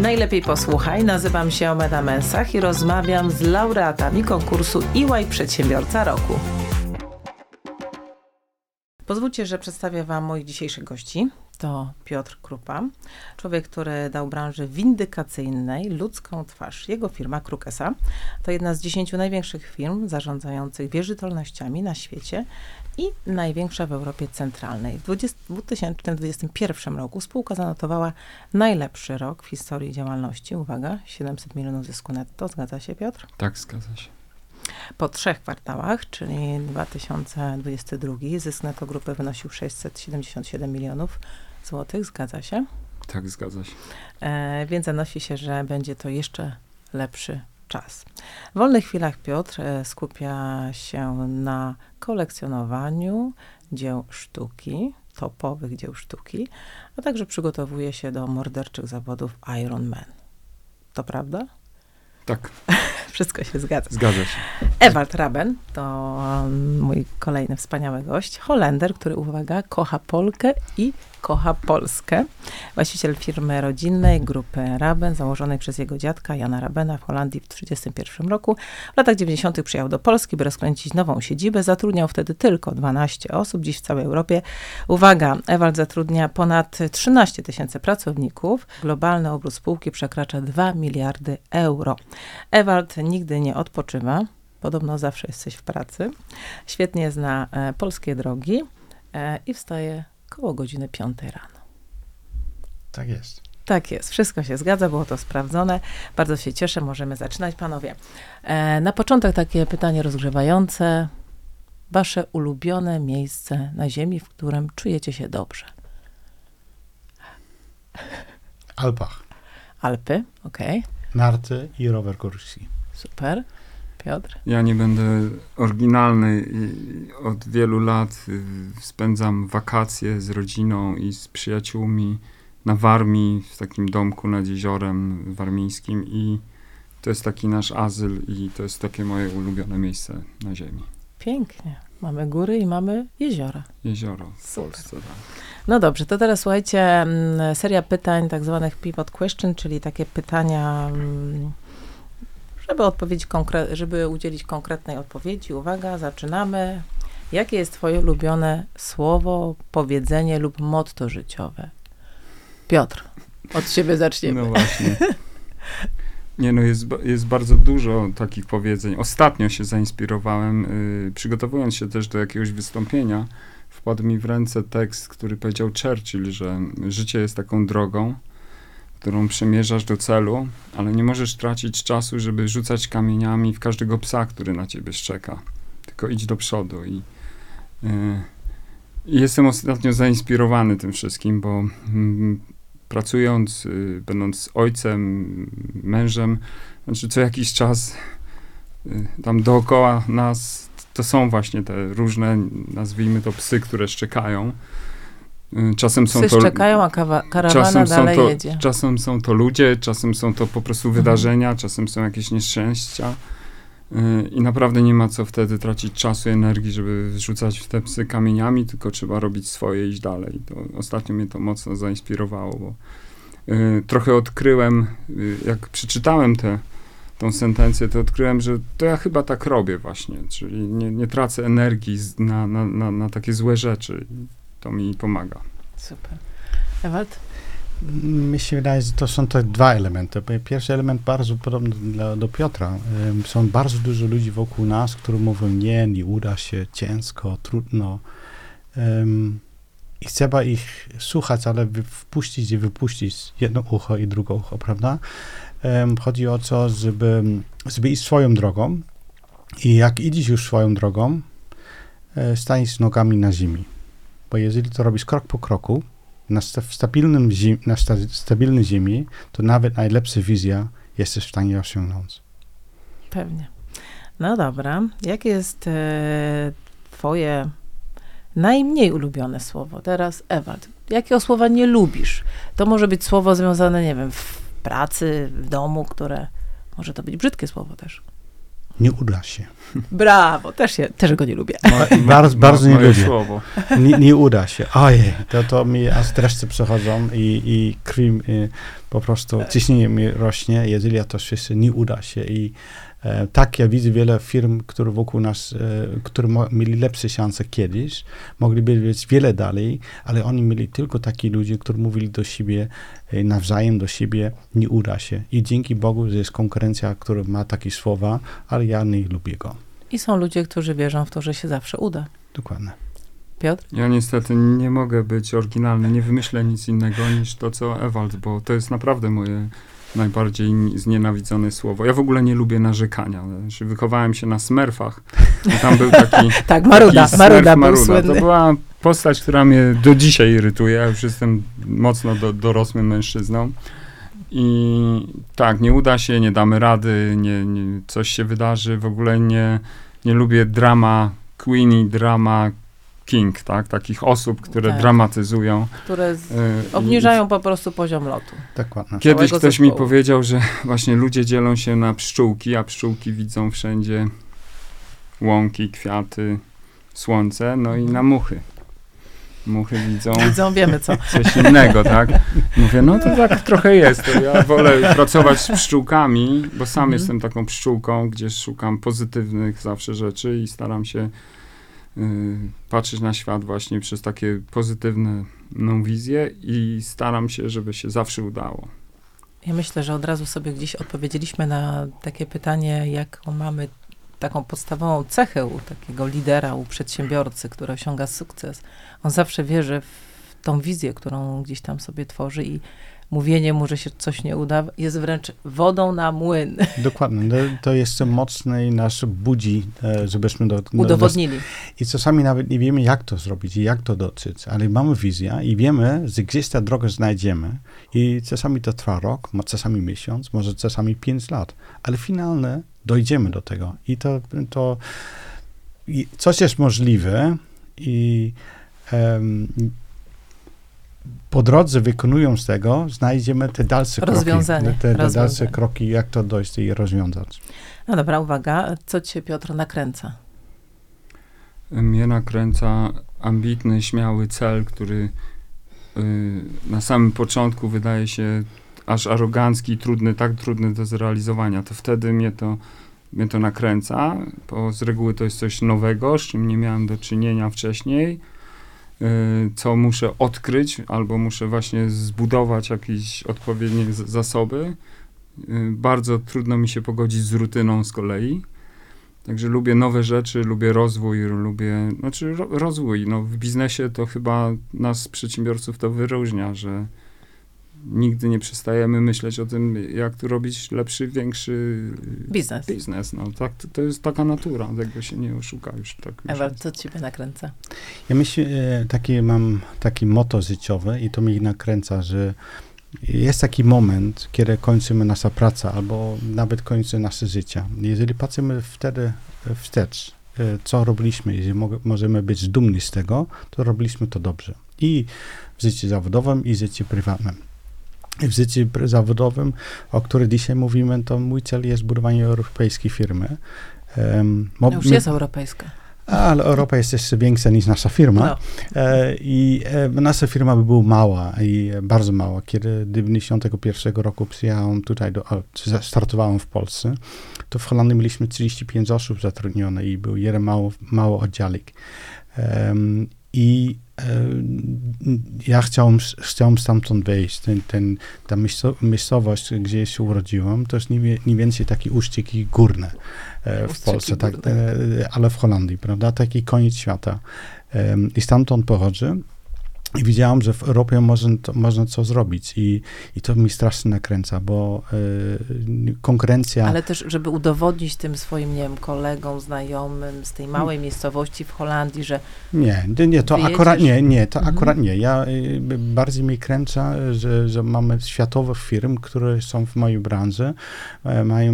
Najlepiej posłuchaj, nazywam się Omeda Mensach i rozmawiam z laureatami konkursu EY Przedsiębiorca Roku. Pozwólcie, że przedstawię Wam moich dzisiejszych gości. To Piotr Krupa, człowiek, który dał branży windykacyjnej ludzką twarz. Jego firma Krukesa to jedna z dziesięciu największych firm zarządzających wierzytelnościami na świecie i największa w Europie Centralnej. W 20, 2021 roku spółka zanotowała najlepszy rok w historii działalności. Uwaga, 700 milionów zysku netto. Zgadza się, Piotr? Tak, zgadza się. Po trzech kwartałach, czyli 2022, zysk netto grupy wynosił 677 milionów złotych. Zgadza się? Tak, zgadza się. E, więc zanosi się, że będzie to jeszcze lepszy czas. W wolnych chwilach Piotr e, skupia się na kolekcjonowaniu dzieł sztuki, topowych dzieł sztuki, a także przygotowuje się do morderczych zawodów Iron Man. To prawda? Tak. Wszystko się zgadza. Zgadza się. Ewald Raben to um, mój kolejny wspaniały gość. Holender, który, uwaga, kocha Polkę i kocha Polskę. Właściciel firmy rodzinnej grupy Raben, założonej przez jego dziadka Jana Rabena w Holandii w 1931 roku. W latach 90. przyjechał do Polski, by rozkręcić nową siedzibę. Zatrudniał wtedy tylko 12 osób, dziś w całej Europie. Uwaga, Ewald zatrudnia ponad 13 tysięcy pracowników. Globalny obrót spółki przekracza 2 miliardy euro. Ewald nigdy nie odpoczywa. Podobno zawsze jesteś w pracy. Świetnie zna e, polskie drogi e, i wstaje koło godziny 5 rano. Tak jest. Tak jest, wszystko się zgadza, było to sprawdzone. Bardzo się cieszę, możemy zaczynać, panowie. E, na początek takie pytanie rozgrzewające. Wasze ulubione miejsce na Ziemi, w którym czujecie się dobrze? Alpach. Alpy, okej, Narty i rower górski. super. Piotr? Ja nie będę oryginalny. Od wielu lat y, spędzam wakacje z rodziną i z przyjaciółmi na Warmii, w takim domku nad jeziorem warmińskim i to jest taki nasz azyl i to jest takie moje ulubione miejsce na ziemi. Pięknie. Mamy góry i mamy jeziora. Jezioro w Super. Polsce, tak. No dobrze, to teraz słuchajcie, mm, seria pytań, tak zwanych pivot question, czyli takie pytania, mm, żeby, odpowiedzieć konkre- żeby udzielić konkretnej odpowiedzi. Uwaga, zaczynamy. Jakie jest twoje ulubione słowo, powiedzenie lub motto życiowe? Piotr, od ciebie zaczniemy. No właśnie. Nie no, jest, jest bardzo dużo takich powiedzeń. Ostatnio się zainspirowałem, y, przygotowując się też do jakiegoś wystąpienia, wpadł mi w ręce tekst, który powiedział Churchill, że życie jest taką drogą, którą przemierzasz do celu, ale nie możesz tracić czasu, żeby rzucać kamieniami w każdego psa, który na ciebie szczeka. Tylko idź do przodu i y, jestem ostatnio zainspirowany tym wszystkim, bo mm, pracując, y, będąc ojcem, mężem, znaczy co jakiś czas y, tam dookoła nas to są właśnie te różne, nazwijmy to psy, które szczekają. Y, Czasem są Psy to szczekają, a kawa- karawana czasem są, dalej to, jedzie. czasem są to ludzie, czasem są to po prostu Mhm. wydarzenia, czasem są jakieś nieszczęścia. Y, I naprawdę nie ma co wtedy tracić czasu i energii, żeby rzucać w te psy kamieniami, tylko trzeba robić swoje i iść dalej. To ostatnio mnie to mocno zainspirowało, bo y, trochę odkryłem, y, jak przeczytałem tę tą sentencję, to odkryłem, że to ja chyba tak robię właśnie, czyli nie, nie tracę energii na, na, na, na takie złe rzeczy. I to mi pomaga. Super. Ewald? Mi się wydaje, że to są te dwa elementy. Pierwszy element bardzo podobny dla, do Piotra. Są bardzo dużo ludzi wokół nas, którzy mówią nie, nie uda się, ciężko, trudno. I trzeba ich słuchać, ale wpuścić i wypuścić jedno ucho i drugie ucho, prawda? Chodzi o to, żeby, żeby iść swoją drogą i jak idziesz już swoją drogą, e, stań z nogami na ziemi. Bo jeżeli to robisz krok po kroku, na, stabilnym zim, na sta, stabilnej ziemi, to nawet najlepsza wizja jesteś w stanie osiągnąć. Pewnie. No dobra. Jakie jest e, twoje najmniej ulubione słowo? Teraz Ewald. Jakiego słowa nie lubisz? To może być słowo związane, nie wiem, w pracy, w domu, które może to być brzydkie słowo też. Nie uda się. Brawo, też, się, też go nie lubię. bardzo, bardzo nie moje lubię. słowo. Nie, nie uda się. Ojej, to, to mi aż dreszcze przechodzą i, i krwi y, po prostu, ciśnienie mi rośnie, jeżeli ja to wszyscy nie uda się i tak ja widzę wiele firm, które wokół nas, e, które mieli lepsze szanse kiedyś, mogliby być wiele dalej, ale oni mieli tylko takich ludzi, którzy mówili do siebie e, nawzajem do siebie, nie uda się. I dzięki Bogu, że jest konkurencja, która ma takie słowa, ale ja nie lubię go. I są ludzie, którzy wierzą w to, że się zawsze uda. Dokładnie. Piotr? Ja niestety nie mogę być oryginalny, nie wymyślę nic innego niż to, co Ewald, bo to jest naprawdę moje najbardziej ni- znienawidzone słowo. Ja w ogóle nie lubię narzekania. Znaczy, wychowałem się na Smurfach. I tam był taki Tak, Maruda, taki Maruda Maruda. To była postać, która mnie do dzisiaj irytuje. Ja już jestem mocno do, dorosłym mężczyzną. I tak, nie uda się, nie damy rady, nie, nie, coś się wydarzy. W ogóle nie, nie lubię drama Queenie, drama King, tak? Takich osób, które Tak. dramatyzują. które z, Y, i- obniżają po prostu poziom lotu. Dokładnie. Kiedyś ktoś mi zespołu. powiedział, że właśnie ludzie dzielą się na pszczółki, a pszczółki widzą wszędzie łąki, kwiaty, słońce, no i na muchy. Muchy widzą Widzą, wiemy co. coś innego, tak? Mówię, no to tak trochę jest. To ja wolę pracować z pszczółkami, bo sam Mhm. jestem taką pszczółką, gdzie szukam pozytywnych zawsze rzeczy i staram się patrzeć na świat właśnie przez takie pozytywne no, wizje i staram się, żeby się zawsze udało. Ja myślę, że od razu sobie gdzieś odpowiedzieliśmy na takie pytanie, jaką mamy taką podstawową cechę u takiego lidera, u przedsiębiorcy, który osiąga sukces. On zawsze wierzy w tą wizję, którą gdzieś tam sobie tworzy i mówienie mu, że się coś nie uda, jest wręcz wodą na młyn. Dokładnie. To, to jeszcze mocniej nas budzi, e, żebyśmy do, do, Udowodnili. I czasami nawet nie wiemy, jak to zrobić i jak to dotrzeć, ale mamy wizję i wiemy, że gdzieś tę drogę znajdziemy i czasami to trwa rok, czasami miesiąc, może czasami pięć lat, ale finalnie dojdziemy do tego i to, to i coś jest możliwe i em, po drodze wykonując tego, znajdziemy te dalsze Rozwiązanie, kroki, te, te dalsze rozwiązanie. kroki, jak to dojść i rozwiązać. No dobra, uwaga. Co cię, Piotr, nakręca? Mnie nakręca ambitny, śmiały cel, który y, na samym początku wydaje się aż arogancki i trudny, tak trudny do zrealizowania. To wtedy mnie to, mnie to nakręca, bo z reguły to jest coś nowego, z czym nie miałem do czynienia wcześniej, co muszę odkryć, albo muszę właśnie zbudować jakieś odpowiednie zasoby. Y, bardzo trudno mi się pogodzić z rutyną z kolei. Także lubię nowe rzeczy, lubię rozwój, lubię, znaczy ro, rozwój. No, w biznesie to chyba nas, przedsiębiorców, to wyróżnia, że nigdy nie przestajemy myśleć o tym, jak tu robić lepszy, większy Biznes. biznes. No, tak, to, to jest taka natura, tego się nie oszuka już. Tak już Ewa, jest. co ciebie nakręca? Ja myślę, e, taki mam taki moto życiowe i to mnie nakręca, że jest taki moment, kiedy kończymy nasza praca albo nawet kończy nasze życie. Jeżeli patrzymy wtedy wstecz, e, co robiliśmy, jeżeli mo- możemy być dumni z tego, to robiliśmy to dobrze. I w życiu zawodowym, i w życiu prywatnym. W życiu zawodowym, o którym dzisiaj mówimy, to mój cel jest budowanie europejskiej firmy. Em, mo- Już jest europejska. ale Europa jest jeszcze większa niż nasza firma. No. E, I e, nasza firma by była mała i e, bardzo mała. Kiedy 91 roku przyjechałem tutaj, do, o, startowałem w Polsce, to w Holandii mieliśmy 35 osób zatrudnione i był jeden mało, mało oddziałek. I ja chciałem, chciałem stamtąd wyjść. Ten, ten, ta miejsco- miejscowość, gdzie się urodziłem, to jest nie więcej takie uściki górne e, w Polsce, tak, e, ale w Holandii, prawda? Taki koniec świata. Em, I stamtąd pochodzę. I widziałem, że w Europie można, można co zrobić i, i to mi strasznie nakręca, bo e, konkurencja... Ale też, żeby udowodnić tym swoim, nie wiem, kolegom, znajomym z tej małej miejscowości w Holandii, że Nie, nie, to Wyjedziesz? akurat nie, nie, to Mhm. akurat nie. Ja y, bardziej mi kręca, że, że mamy światowe firmy, które są w mojej branży, e, mają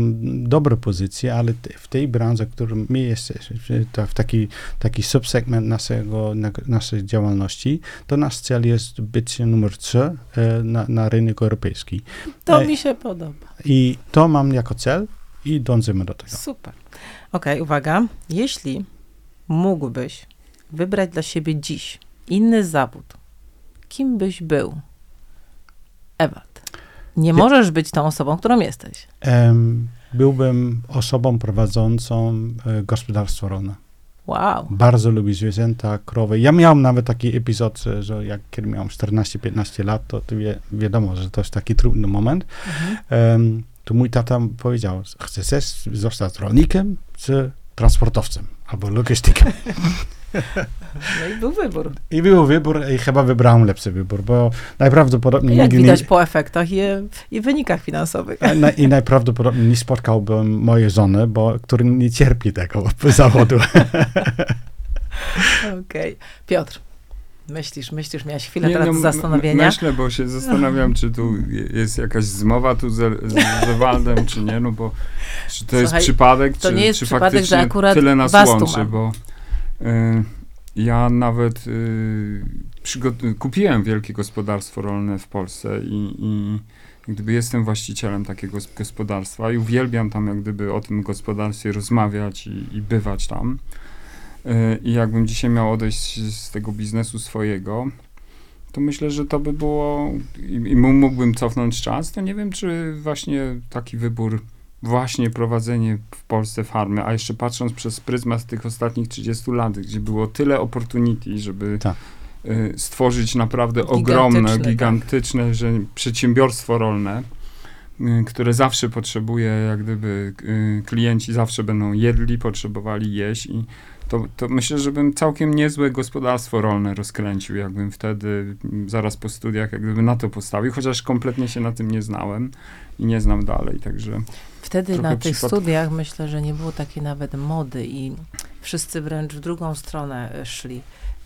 dobre pozycje, ale te- w tej branży, w której my jesteśmy, w- to w taki, taki subsegment naszego, na, naszej działalności, to nasz cel jest być numer 3 e, na, na rynek europejski. to Ej. mi się podoba. I to mam jako cel i dążymy do tego. Super. Okej, uwaga. Jeśli mógłbyś wybrać dla siebie dziś inny zawód, kim byś był? Ewald. Nie Ja- możesz być tą osobą, którą jesteś. Em, byłbym osobą prowadzącą e, gospodarstwo rolne. Wow. Bardzo lubię zwierzęta, krowy. Ja miałem nawet taki epizod, że jak kiedy miałem 14-15 lat, to, wie, wiadomo, że to jest taki trudny moment. Mhm. Em, to mój tata powiedział, chcesz zostać rolnikiem czy transportowcem albo logistykiem. No i był wybór. I był wybór i chyba wybrałem lepszy wybór, bo najprawdopodobniej Jak nigdy widać nie, po efektach i, i wynikach finansowych. na, i najprawdopodobniej nie spotkałbym mojej żony, bo, który nie cierpi tego zawodu. Okej. Piotr, myślisz, myślisz, miałeś chwilę Nie, teraz no, zastanowienia. Myślę, bo się zastanawiam, czy tu je- jest jakaś zmowa tu z, z, z Ewaldem, czy nie, no bo czy to jest Słuchaj, przypadek, to czy, nie jest czy przypadek, że faktycznie akurat tyle nas łączy, bo y, ja nawet y, kupiłem wielkie gospodarstwo rolne w Polsce i, i gdyby jestem właścicielem takiego gos- gospodarstwa i uwielbiam tam jak gdyby o tym gospodarstwie rozmawiać i, i bywać tam. Y, I jakbym dzisiaj miał odejść z tego biznesu swojego, to myślę, że to by było i, i mó- mógłbym cofnąć czas, to nie wiem, czy właśnie taki wybór, właśnie prowadzenie w Polsce farmy, a jeszcze patrząc przez pryzmat tych ostatnich 30 lat, gdzie było tyle opportunity, żeby Tak. y, stworzyć naprawdę Gigantyczne, ogromne, tak. gigantyczne że przedsiębiorstwo rolne, y, które zawsze potrzebuje, jak gdyby y, klienci zawsze będą jedli, potrzebowali jeść i to, to myślę, że bym całkiem niezłe gospodarstwo rolne rozkręcił, jakbym wtedy mm, zaraz po studiach jak gdyby na to postawił, chociaż kompletnie się na tym nie znałem i nie znam dalej, także Wtedy na tych przypadków. studiach myślę, że nie było takiej nawet mody i wszyscy wręcz w drugą stronę e, szli.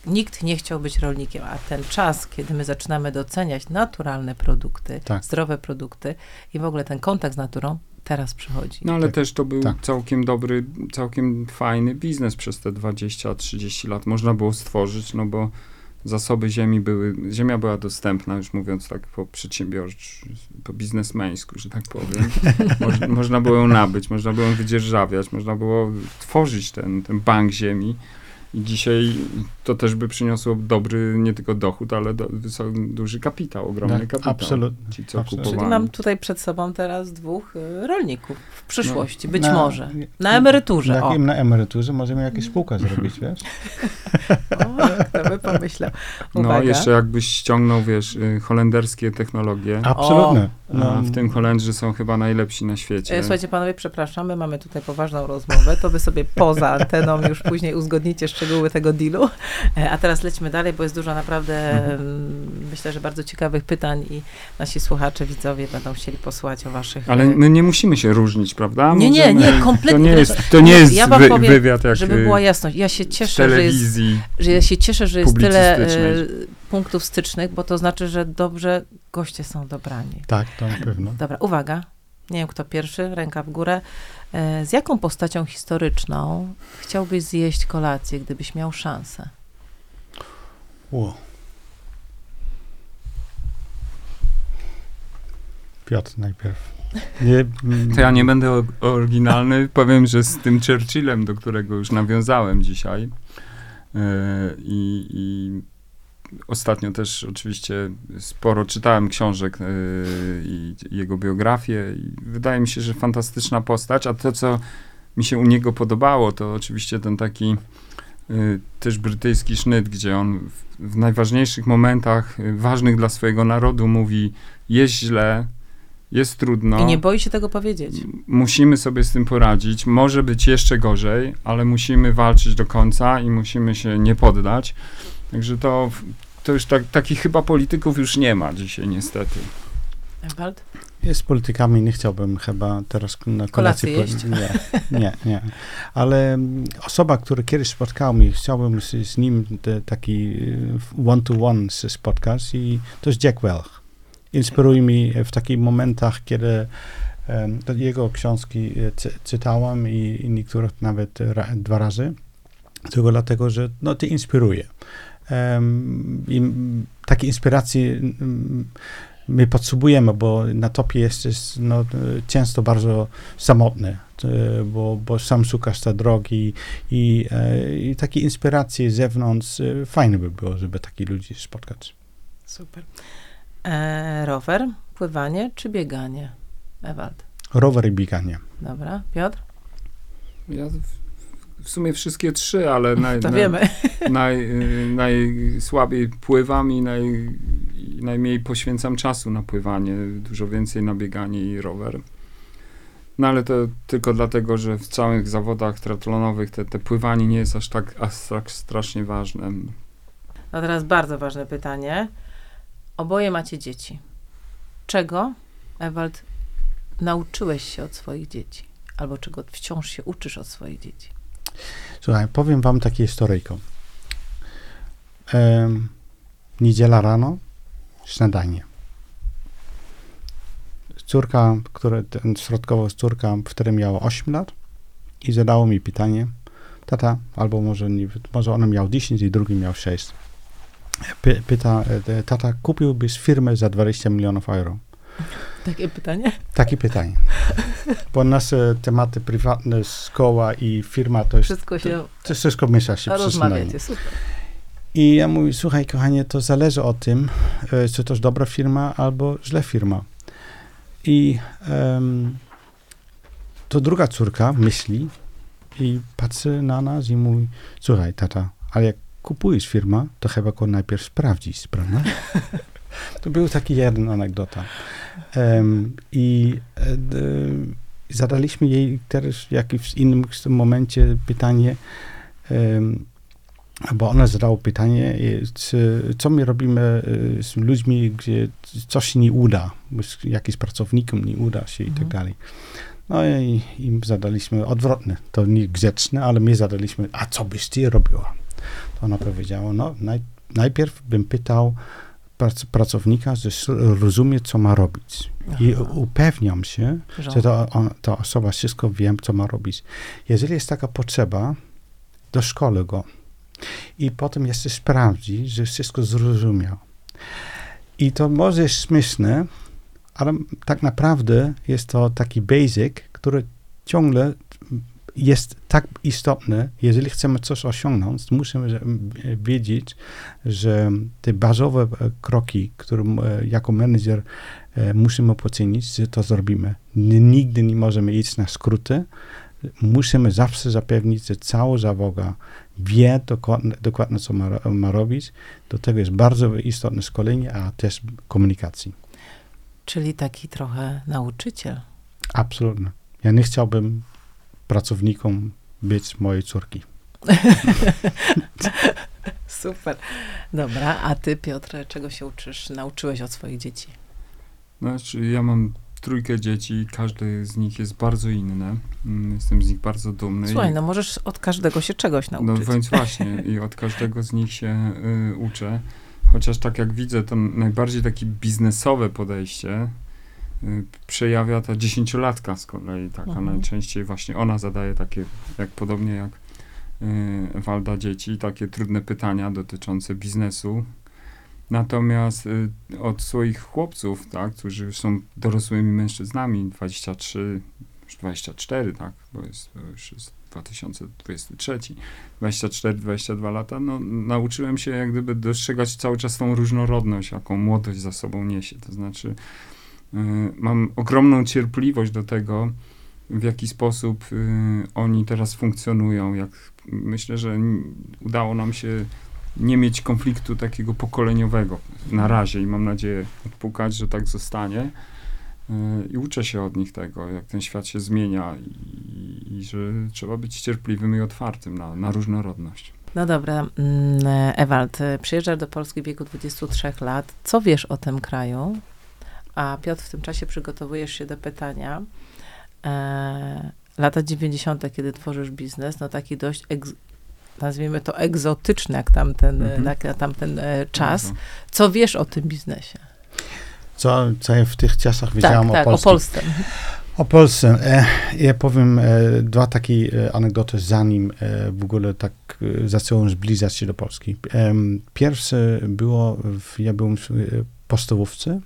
Nikt nie chciał być rolnikiem, a ten czas, kiedy my zaczynamy doceniać naturalne produkty, Tak. zdrowe produkty i w ogóle ten kontakt z naturą, teraz przychodzi. No ale Tak, też to był tak. całkiem dobry, całkiem fajny biznes przez te 20-30 lat. Można było stworzyć, no bo zasoby ziemi były, ziemia była dostępna, już mówiąc tak po przedsiębiorczu, po biznesmeńsku, że tak powiem. Moż, można było ją nabyć, można było ją wydzierżawiać, można było tworzyć ten, ten bank ziemi. I dzisiaj to też by przyniosło dobry nie tylko dochód, ale do, duży kapitał, ogromny Tak, kapitał. absolutnie, Ci, co absolutnie. Czyli mam tutaj przed sobą teraz dwóch e, rolników w przyszłości, być Na- może. Na emeryturze. O, im na emeryturze możemy jakieś spółkę zrobić, wiesz? o, kto by pomyślał. No, Uwaga. jeszcze jakbyś ściągnął, wiesz, y, holenderskie technologie. Absolutnie. A No, w tym Holendrzy są chyba najlepsi na świecie. E, Słuchajcie, panowie, przepraszam, my mamy tutaj poważną rozmowę, to wy sobie poza anteną już później uzgodnicie szczegóły tego dealu. E, A teraz lećmy dalej, bo jest dużo naprawdę, Mhm. em, myślę, że bardzo ciekawych pytań i nasi słuchacze, widzowie będą chcieli posłuchać o waszych... Ale e, my nie musimy się różnić, prawda? Nie, nie, nie, kompletnie To nie jest, to nie jest Ja wy, powiem, wywiad jak Żeby y, była jasność, ja się cieszę, że jest że ja się cieszę, że jest tyle e, punktów stycznych, bo to znaczy, że dobrze goście są dobrani. tak, to na pewno. Dobra, uwaga. Nie wiem, kto pierwszy, ręka w górę. E, z jaką postacią historyczną chciałbyś zjeść kolację, gdybyś miał szansę? Wow. Piotr najpierw. Nie, mm, To ja nie będę oryginalny, powiem, że z tym Churchillem, do którego już nawiązałem dzisiaj y, i, i ostatnio też oczywiście sporo czytałem książek y, i jego biografię i wydaje mi się, że fantastyczna postać, a to, co mi się u niego podobało, to oczywiście ten taki y, też brytyjski sznyt, gdzie on w, w najważniejszych momentach y, ważnych dla swojego narodu mówi jest źle, jest trudno. I nie boi się tego powiedzieć. Musimy sobie z tym poradzić. Może być jeszcze gorzej, ale musimy walczyć do końca i musimy się nie poddać. Także to, to już tak, takich chyba polityków już nie ma dzisiaj niestety. Ewald? z politykami nie chciałbym chyba teraz na Kolację jeść? Nie, nie, nie. Ale osoba, która kiedyś spotkałem i chciałbym z, z nim te, taki y, one-to-one się spotkać i to jest Jack Welch. Inspiruje mnie w takich momentach, kiedy jego książki e, cy, czytałem i, i niektóre nawet ra, dwa razy. Tylko dlatego, że no, to inspiruje. Em, I takie inspiracje mm, my potrzebujemy, bo na topie jesteś no, często bardzo samotny, e, bo, bo sam szukasz te drogi i, e, i takie inspiracje z zewnątrz. e, Fajne by było, żeby takich ludzi spotkać. Super. E, rower, pływanie czy bieganie? Ewald. Rower i bieganie. Dobra. Piotr? Ja w, w sumie wszystkie trzy, ale naj, To naj, wiemy. naj, y, najsłabiej pływam i naj, i najmniej poświęcam czasu na pływanie, dużo więcej na bieganie i rower. No ale to tylko dlatego, że w całych zawodach triatlonowych te, te pływanie nie jest aż tak, aż tak strasznie ważne. No teraz bardzo ważne pytanie. Oboje macie dzieci. Czego, Ewald, nauczyłeś się od swoich dzieci? Albo czego wciąż się uczysz od swoich dzieci? Słuchaj, powiem wam takie historyjko. Em, niedziela rano, śniadanie. Córka, która, ten środkowa córka, która miała 8 lat i zadało mi pytanie, tata, albo może, nie, może ona miała 10 i drugi miał 6. Py, pyta, e, tata, kupiłbyś firmę za 20 milionów euro? Takie pytanie? Takie pytanie. Bo nasze tematy prywatne, szkoła i firma to jest, Wszystko się to wszystko miesza się rozmawiacie. Super. I ja mówię, słuchaj kochanie, to zależy od tym, e, czy to jest dobra firma albo źle firma. I em, to druga córka myśli i patrzy na nas i mówi, słuchaj tata, ale jak kupujesz firmę, to chyba go najpierw sprawdzić, prawda? to był taki jeden anegdota. Em, I e, zadaliśmy jej też w jakimś innym momencie pytanie, em, bo ona zadała pytanie, e, czy, co my robimy e, z ludźmi, gdzie coś się nie uda, jakimś pracownikom nie uda się i tak Mhm. dalej. No i im zadaliśmy odwrotne, to nie grzeczne, ale my zadaliśmy, a co byś ty robiła? To ona powiedziała, no naj, najpierw bym pytał prac, pracownika, że rozumie, co ma robić. I Aha. upewniam się, Że- że to, on, ta osoba wszystko wie, co ma robić. Jeżeli jest taka potrzeba, do szkoły go. I potem jeszcze sprawdzi, że wszystko zrozumiał. I to może jest śmieszne, ale tak naprawdę jest to taki basic, który ciągle jest tak istotny. Jeżeli chcemy coś osiągnąć, musimy wiedzieć, że te bazowe e, kroki, które jako menedżer e, musimy poczynić, że to zrobimy. Nigdy nie możemy iść na skróty. Musimy zawsze zapewnić, że cała załoga wie dokładnie, dokładnie co ma, ma robić. Do tego jest bardzo istotne szkolenie, a też komunikacji. Czyli taki trochę nauczyciel. Absolutnie. Ja nie chciałbym pracownikom być mojej córki. Super. Dobra, a ty, Piotr, czego się uczysz, nauczyłeś od swoich dzieci? Znaczy, ja mam trójkę dzieci, każdy z nich jest bardzo inny. Mm, Jestem z nich bardzo dumny. Słuchaj, i- no możesz od każdego się czegoś No nauczyć. więc właśnie, i od każdego z nich się y, uczę. Chociaż tak jak widzę, to najbardziej takie biznesowe podejście przejawia ta dziesięciolatka z kolei. Taka Mhm. najczęściej właśnie ona zadaje takie, jak podobnie jak y, Walda dzieci, takie trudne pytania dotyczące biznesu. Natomiast y, od swoich chłopców, tak, którzy już są dorosłymi mężczyznami, 23, już 24, tak, bo jest, już jest 2023, 24-22 lata, no, nauczyłem się jak gdyby dostrzegać cały czas tą różnorodność, jaką młodość za sobą niesie. To znaczy, mam ogromną cierpliwość do tego, w jaki sposób y, oni teraz funkcjonują. Jak, myślę, że udało nam się nie mieć konfliktu takiego pokoleniowego na razie i mam nadzieję odpukać, że tak zostanie. Y, I uczę się od nich tego, jak ten świat się zmienia i, i że trzeba być cierpliwym i otwartym na, na różnorodność. No dobra, mm, Ewald, y, przyjeżdżasz do Polski w wieku 23 lat. Co wiesz o tym kraju? A Piotr, w tym czasie przygotowujesz się do pytania. E, lata 90., kiedy tworzysz biznes, no taki dość, egz, nazwijmy to egzotyczny, jak tamten, Mhm. jak na tamten e, czas. Bardzo. Co wiesz o tym biznesie? Co, co ja w tych czasach wiedziałam tak, tak, o o Polsce. Polsce. O Polsce. E, ja powiem e, dwa takie e, anegdoty, zanim e, w ogóle tak e, zacząłem zbliżać się do Polski. Em, pierwsze było, w, ja byłem w e, podstawówce e,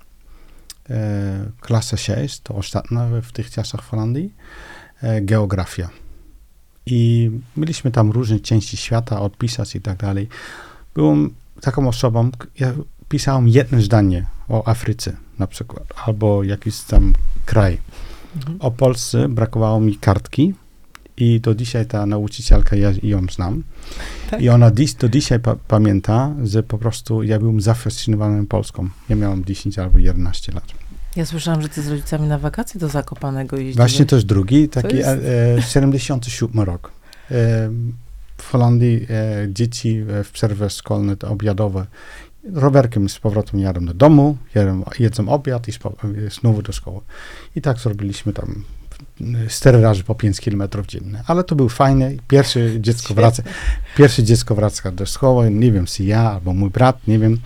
klasa 6, to ostatnia w tych czasach w Holandii, e, geografia. I mieliśmy tam różne części świata odpisać i tak dalej. Byłem taką osobą, ja pisałem jedno zdanie o Afryce na przykład, albo jakiś tam kraj. Mhm. O Polsce brakowało mi kartki i do dzisiaj ta nauczycielka, ja ją znam. Tak? I ona dziś, do dzisiaj pa, pamięta, że po prostu ja byłem zafascynowany Polską. Ja miałem 10 albo 11 lat. Ja słyszałam, że ty z rodzicami na wakacje do Zakopanego jeździłeś. Właśnie to jest drugi, taki jest- e, e, 77 rok. E, w Holandii e, dzieci e, w przerwę szkolne, obiadowe, rowerkiem z powrotem jadą do domu, jedzą, jedzą obiad i e, znowu do szkoły. I tak zrobiliśmy tam e, cztery razy po 5 km dziennie. Ale to był fajne. Pierwsze dziecko wraca, pierwsze dziecko wraca do szkoły, nie wiem, czy ja albo mój brat, nie wiem.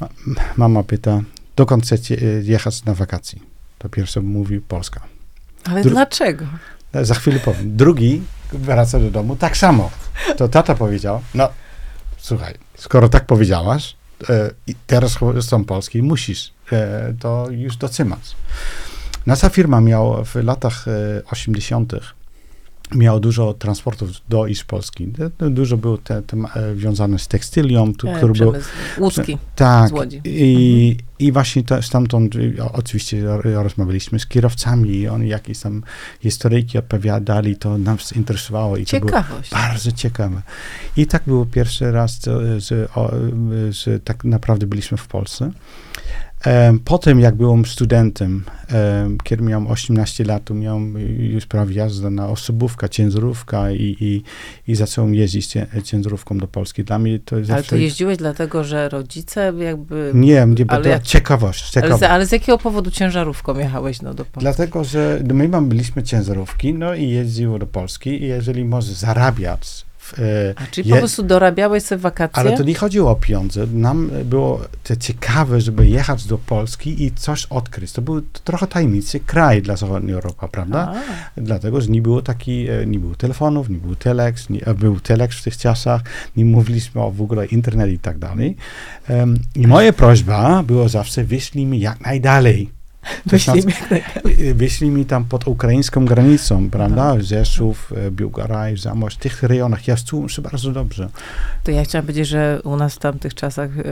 Ma, mama pyta, dokąd chcecie e, jechać na wakacje? To pierwsze mówi Polska. Ale Dru- dlaczego? E, Za chwilę powiem. Drugi wraca do domu, tak samo. To tata powiedział, no słuchaj, skoro tak powiedziałaś, e, i teraz są Polski, musisz e, to już dotrzymać. Nasza firma miała w latach e, 80. miała dużo transportów do i z Polski. Du- du- Dużo było te, te, e, związane z tekstylią, tu, E, który był Łódzki tak. z Łodzi. I, i właśnie to, stamtąd oczywiście ro- rozmawialiśmy z kierowcami i oni jakieś tam historyjki opowiadali, to nas interesowało i to było Ciekawość. bardzo ciekawe. I tak było pierwszy raz, o, że tak naprawdę byliśmy w Polsce. Em, Potem, jak byłem studentem, em, kiedy miałem 18 lat, to miałem już prawie jazdę na osobówka, ciężarówka i, i, i zacząłem jeździć cię- ciężarówką do Polski. Dla mnie to Ale zawsze... to jeździłeś dlatego, że rodzice jakby... Nie, nie, bo Ale to jak- ciekawość, Ale ciekawość. z, ale z jakiego powodu ciężarówką jechałeś no, do Polski? Dlatego, że my mam, byliśmy ciężarówki, no i jeździło do Polski i jeżeli może zarabiać A, czyli je- po prostu dorabiałeś sobie wakacje? ale to nie chodziło o pieniądze. Nam było to ciekawe, żeby jechać do Polski i coś odkryć. To był trochę tajemniczy kraj dla zachodniej Europy, prawda? A, Dlatego, że nie było taki, e, nie było telefonów, nie był telex, nie, e, był telex w tych czasach, nie mówiliśmy o w ogóle internet i tak dalej. Em, I moja prośba była zawsze, wyślij mi jak najdalej. Wyślij mi Y, Wyślij mi tam pod ukraińską granicą, prawda? Rzeszów, e, Biłgoraj, Zamość, w tych rejonach. Ja czułem się bardzo dobrze. To ja chciałam powiedzieć, że u nas w tamtych czasach, e,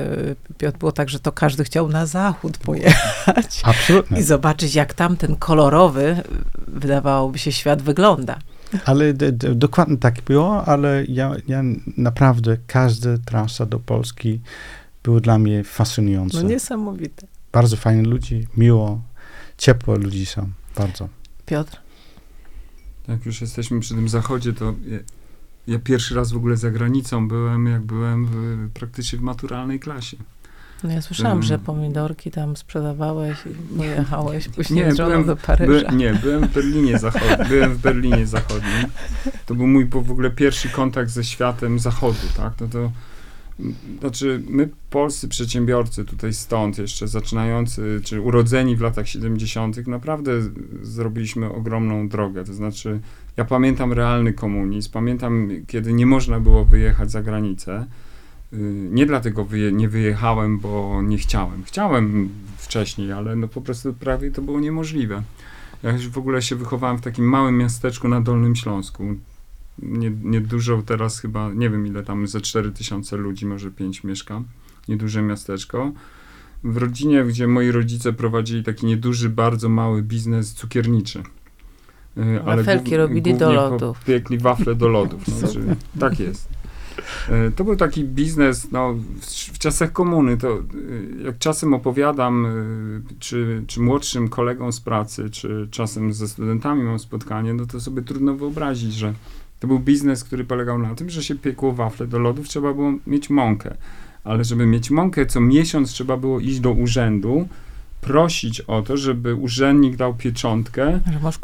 Piotr, było tak, że to każdy chciał na zachód pojechać Absolutnie. i zobaczyć, jak tam ten kolorowy, wydawałoby się, świat wygląda. Ale d- d- dokładnie tak było, ale ja, ja naprawdę, każda trasa do Polski była dla mnie fascynująca. No niesamowite. Bardzo fajni ludzie, miło, ciepłe ludzie są. Bardzo. Piotr? Jak już jesteśmy przy tym zachodzie, to ja, ja pierwszy raz w ogóle za granicą byłem, jak byłem w, praktycznie w maturalnej klasie. No ja słyszałam, Mm. że pomidorki tam sprzedawałeś i pojechałeś później Nie, byłem- do Paryża. By, nie, byłem w Berlinie Zachodnim. Byłem w Berlinie Zachodnim. To był mój po- w ogóle pierwszy kontakt ze światem zachodu, tak? No to znaczy my polscy przedsiębiorcy tutaj stąd jeszcze zaczynający, czy urodzeni w latach 70. naprawdę zrobiliśmy ogromną drogę. To znaczy ja pamiętam realny komunizm, pamiętam kiedy nie można było wyjechać za granicę. Y, Nie dlatego wyje, nie wyjechałem, bo nie chciałem. Chciałem wcześniej, ale no po prostu prawie to było niemożliwe. Ja już w ogóle się wychowałem w takim małym miasteczku na Dolnym Śląsku. Nie, nie teraz chyba, nie wiem ile tam, ze 4 tysiące ludzi, może 5 mieszka. Nieduże miasteczko. W rodzinie, gdzie moi rodzice prowadzili taki nieduży, bardzo mały biznes cukierniczy. Y, Wafelki głów- robili do lodów. Piekli wafle do lodów. No, że, tak jest. E, To był taki biznes, no, w, w czasach komuny, to y, jak czasem opowiadam, y, czy, czy młodszym kolegom z pracy, czy czasem ze studentami mam spotkanie, no to sobie trudno wyobrazić, że to był biznes, który polegał na tym, że się piekło wafle do lodów, trzeba było mieć mąkę. Ale żeby mieć mąkę, co miesiąc trzeba było iść do urzędu, prosić o to, żeby urzędnik dał pieczątkę,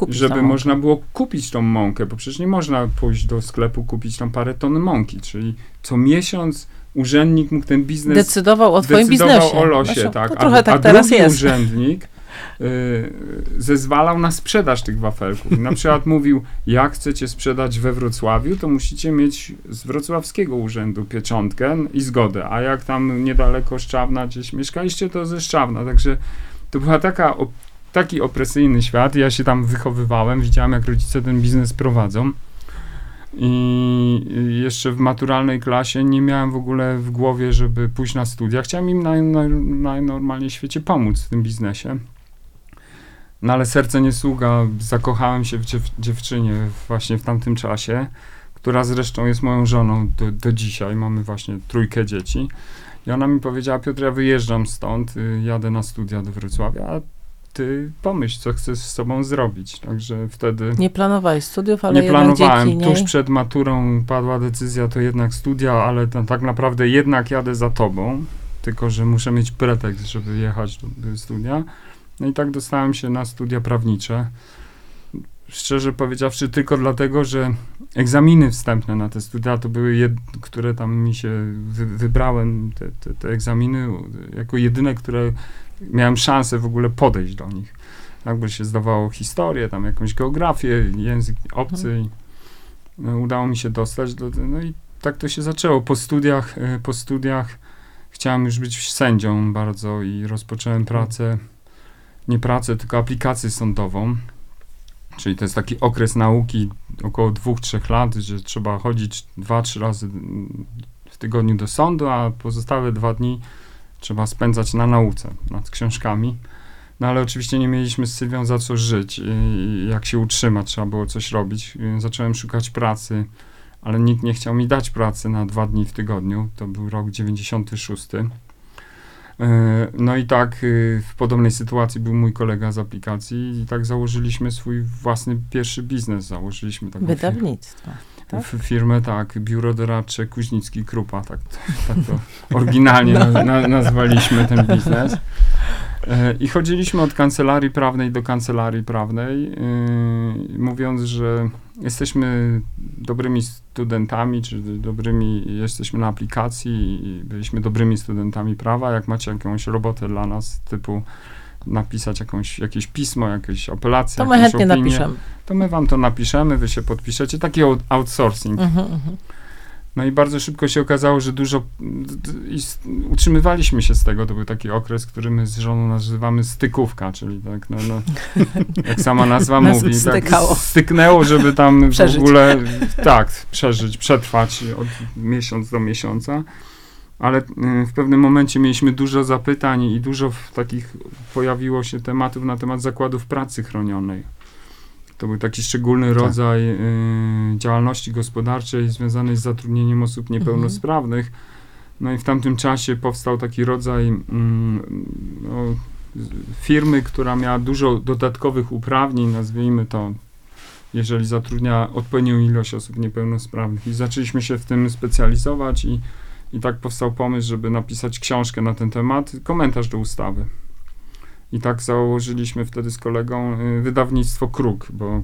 Że żeby można było kupić tą mąkę, bo przecież nie można pójść do sklepu kupić tam parę ton mąki, czyli co miesiąc urzędnik mógł ten biznes Decydował o twoim decydował biznesie. o losie, Zresztą tak. Trochę tak a drugi jest. urzędnik zezwalał na sprzedaż tych wafelków. Na przykład mówił, jak chcecie sprzedać we Wrocławiu, to musicie mieć z wrocławskiego urzędu pieczątkę i zgodę, a jak tam niedaleko Szczawna gdzieś mieszkaliście, to ze Szczawna, także to była taka, taki opresyjny świat. Ja się tam wychowywałem, widziałem, jak rodzice ten biznes prowadzą. I jeszcze w maturalnej klasie nie miałem w ogóle w głowie, żeby pójść na studia. Chciałem im naj, naj, najnormalniej w świecie pomóc w tym biznesie. No ale serce nie sługa. Zakochałem się w dziew dziewczynie właśnie w tamtym czasie, która zresztą jest moją żoną do, do dzisiaj. Mamy właśnie trójkę dzieci. I ona mi powiedziała, Piotr, ja wyjeżdżam stąd, y, jadę na studia do Wrocławia, a ty pomyśl, co chcesz z sobą zrobić. Także wtedy Nie planowałeś studiów, ale nie planowałem. dzięki Tuż niej... przed maturą padła decyzja, to jednak studia, ale to, tak naprawdę jednak jadę za tobą, tylko że muszę mieć pretekst, żeby jechać do, do studia. No i tak dostałem się na studia prawnicze. Szczerze powiedziawszy, tylko dlatego, że egzaminy wstępne na te studia to były, jed, które tam mi się wy, wybrałem, te, te, te egzaminy, jako jedyne, które miałem szansę w ogóle podejść do nich. Jakby się zdawało historię, tam jakąś geografię, język obcy. I, no, udało mi się dostać. Do, no i tak to się zaczęło. Po studiach, e, po studiach chciałem już być sędzią bardzo i rozpocząłem pracę, nie pracę, tylko aplikację sądową. Czyli to jest taki okres nauki około dwóch, trzech lat, że trzeba chodzić dwa, trzy razy w tygodniu do sądu, a pozostałe dwa dni trzeba spędzać na nauce, nad książkami. No ale oczywiście nie mieliśmy z Sylwią za co żyć jak się utrzymać, trzeba było coś robić. Zacząłem szukać pracy, ale nikt nie chciał mi dać pracy na dwa dni w tygodniu. To był rok 96. No i tak w podobnej sytuacji był mój kolega z aplikacji i tak założyliśmy swój własny pierwszy biznes. Założyliśmy taką Wydawnictwo. Tak? Firmę, tak, biuro doradcze Kuźnicki Krupa, tak, tak to oryginalnie no. na, nazwaliśmy ten biznes. E, I chodziliśmy od kancelarii prawnej do kancelarii prawnej, yy, mówiąc, że jesteśmy dobrymi studentami, czy dobrymi, jesteśmy na aplikacji i byliśmy dobrymi studentami prawa. Jak macie jakąś robotę dla nas, typu napisać jakąś, jakieś pismo, jakieś apelacje, To my chętnie opinię, napiszemy. To my wam to napiszemy, wy się podpiszecie. Taki outsourcing. Uh -huh, uh -huh. No i bardzo szybko się okazało, że dużo i utrzymywaliśmy się z tego. To był taki okres, który my z żoną nazywamy stykówka, czyli tak, no, no jak sama nazwa mówi, tak, styknęło, żeby tam przeżyć. w ogóle tak, przeżyć, przetrwać od miesiąc do miesiąca ale w pewnym momencie mieliśmy dużo zapytań i dużo takich pojawiło się tematów na temat zakładów pracy chronionej. To był taki szczególny tak. rodzaj y, działalności gospodarczej związanej z zatrudnieniem osób niepełnosprawnych. Mhm. No i w tamtym czasie powstał taki rodzaj y, no, firmy, która miała dużo dodatkowych uprawnień, nazwijmy to, jeżeli zatrudnia odpowiednią ilość osób niepełnosprawnych. I zaczęliśmy się w tym specjalizować i i tak powstał pomysł, żeby napisać książkę na ten temat, komentarz do ustawy. I tak założyliśmy wtedy z kolegą y, wydawnictwo Kruk, bo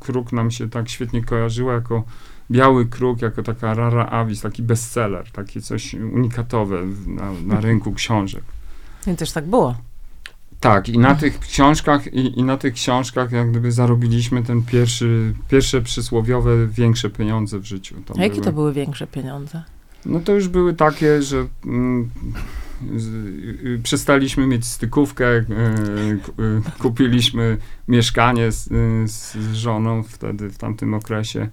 Kruk nam się tak świetnie kojarzyło jako biały kruk, jako taka rara avis, taki bestseller, takie coś unikatowe na, na rynku książek. I też tak było. Tak, i na tych książkach, i, i, na tych książkach jak gdyby zarobiliśmy ten pierwszy, pierwsze przysłowiowe większe pieniądze w życiu. To A jakie były, to były większe pieniądze? No to już były takie, że mm, z, y, przestaliśmy mieć stykówkę, y, y, kupiliśmy mieszkanie z, z, żoną wtedy, w tamtym okresie.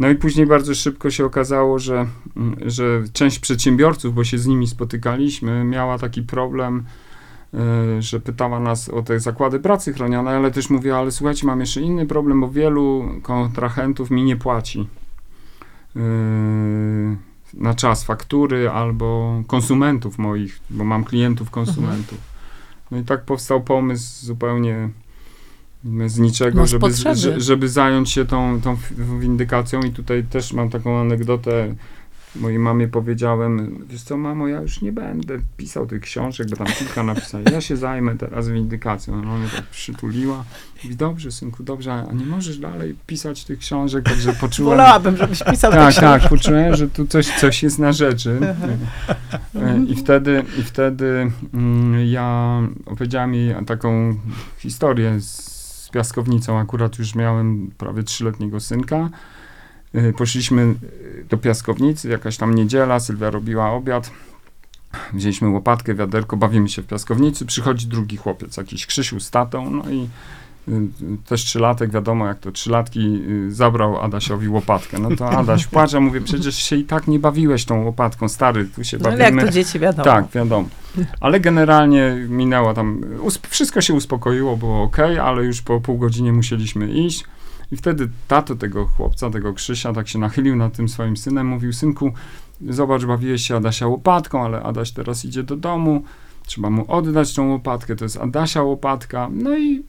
No i później bardzo szybko się okazało, że, mm, że część przedsiębiorców, bo się z nimi spotykaliśmy, miała taki problem, że pytała nas o te zakłady pracy chronionej, ale też mówiła, ale słuchajcie, mam jeszcze inny problem, bo wielu kontrahentów mi nie płaci na czas faktury albo konsumentów moich, bo mam klientów konsumentów. No i tak powstał pomysł zupełnie z niczego, żeby, żeby zająć się tą, tą windykacją. I tutaj też mam taką anegdotę mojej mamie powiedziałem, wiesz co, mamo, ja już nie będę pisał tych książek, bo tam kilka napisałem, ja się zajmę teraz windykacją. Ona mnie tak przytuliła. Mówi, dobrze, synku, dobrze, a nie możesz dalej pisać tych książek, także poczułem... Wolałabym, żebyś pisał Tak, tak, poczułem, że tu coś, coś jest na rzeczy. E, I wtedy, i wtedy mm, ja opowiedziałem jej taką historię z piaskownicą. Akurat już miałem prawie trzyletniego synka. E, poszliśmy do piaskownicy, jakaś tam niedziela, Sylwia robiła obiad wzięliśmy łopatkę, wiaderko, bawimy się w piaskownicy, przychodzi drugi chłopiec, jakiś Krzysiu z tatą, no i y, y, też trzylatek, wiadomo jak to trzylatki, y, zabrał Adasiowi łopatkę. No to Adaś płacze, mówię, przecież się i tak nie bawiłeś tą łopatką, stary, tu się No bawimy. jak to dzieci wiadomo. Tak, wiadomo. Ale generalnie minęło tam, wszystko się uspokoiło, było ok, ale już po pół godzinie musieliśmy iść. I wtedy tato tego chłopca, tego Krzysia, tak się nachylił nad tym swoim synem, mówił, synku, zobacz, bawiłeś się Adasia łopatką, ale Adaś teraz idzie do domu, trzeba mu oddać tą łopatkę, to jest Adasia łopatka. No i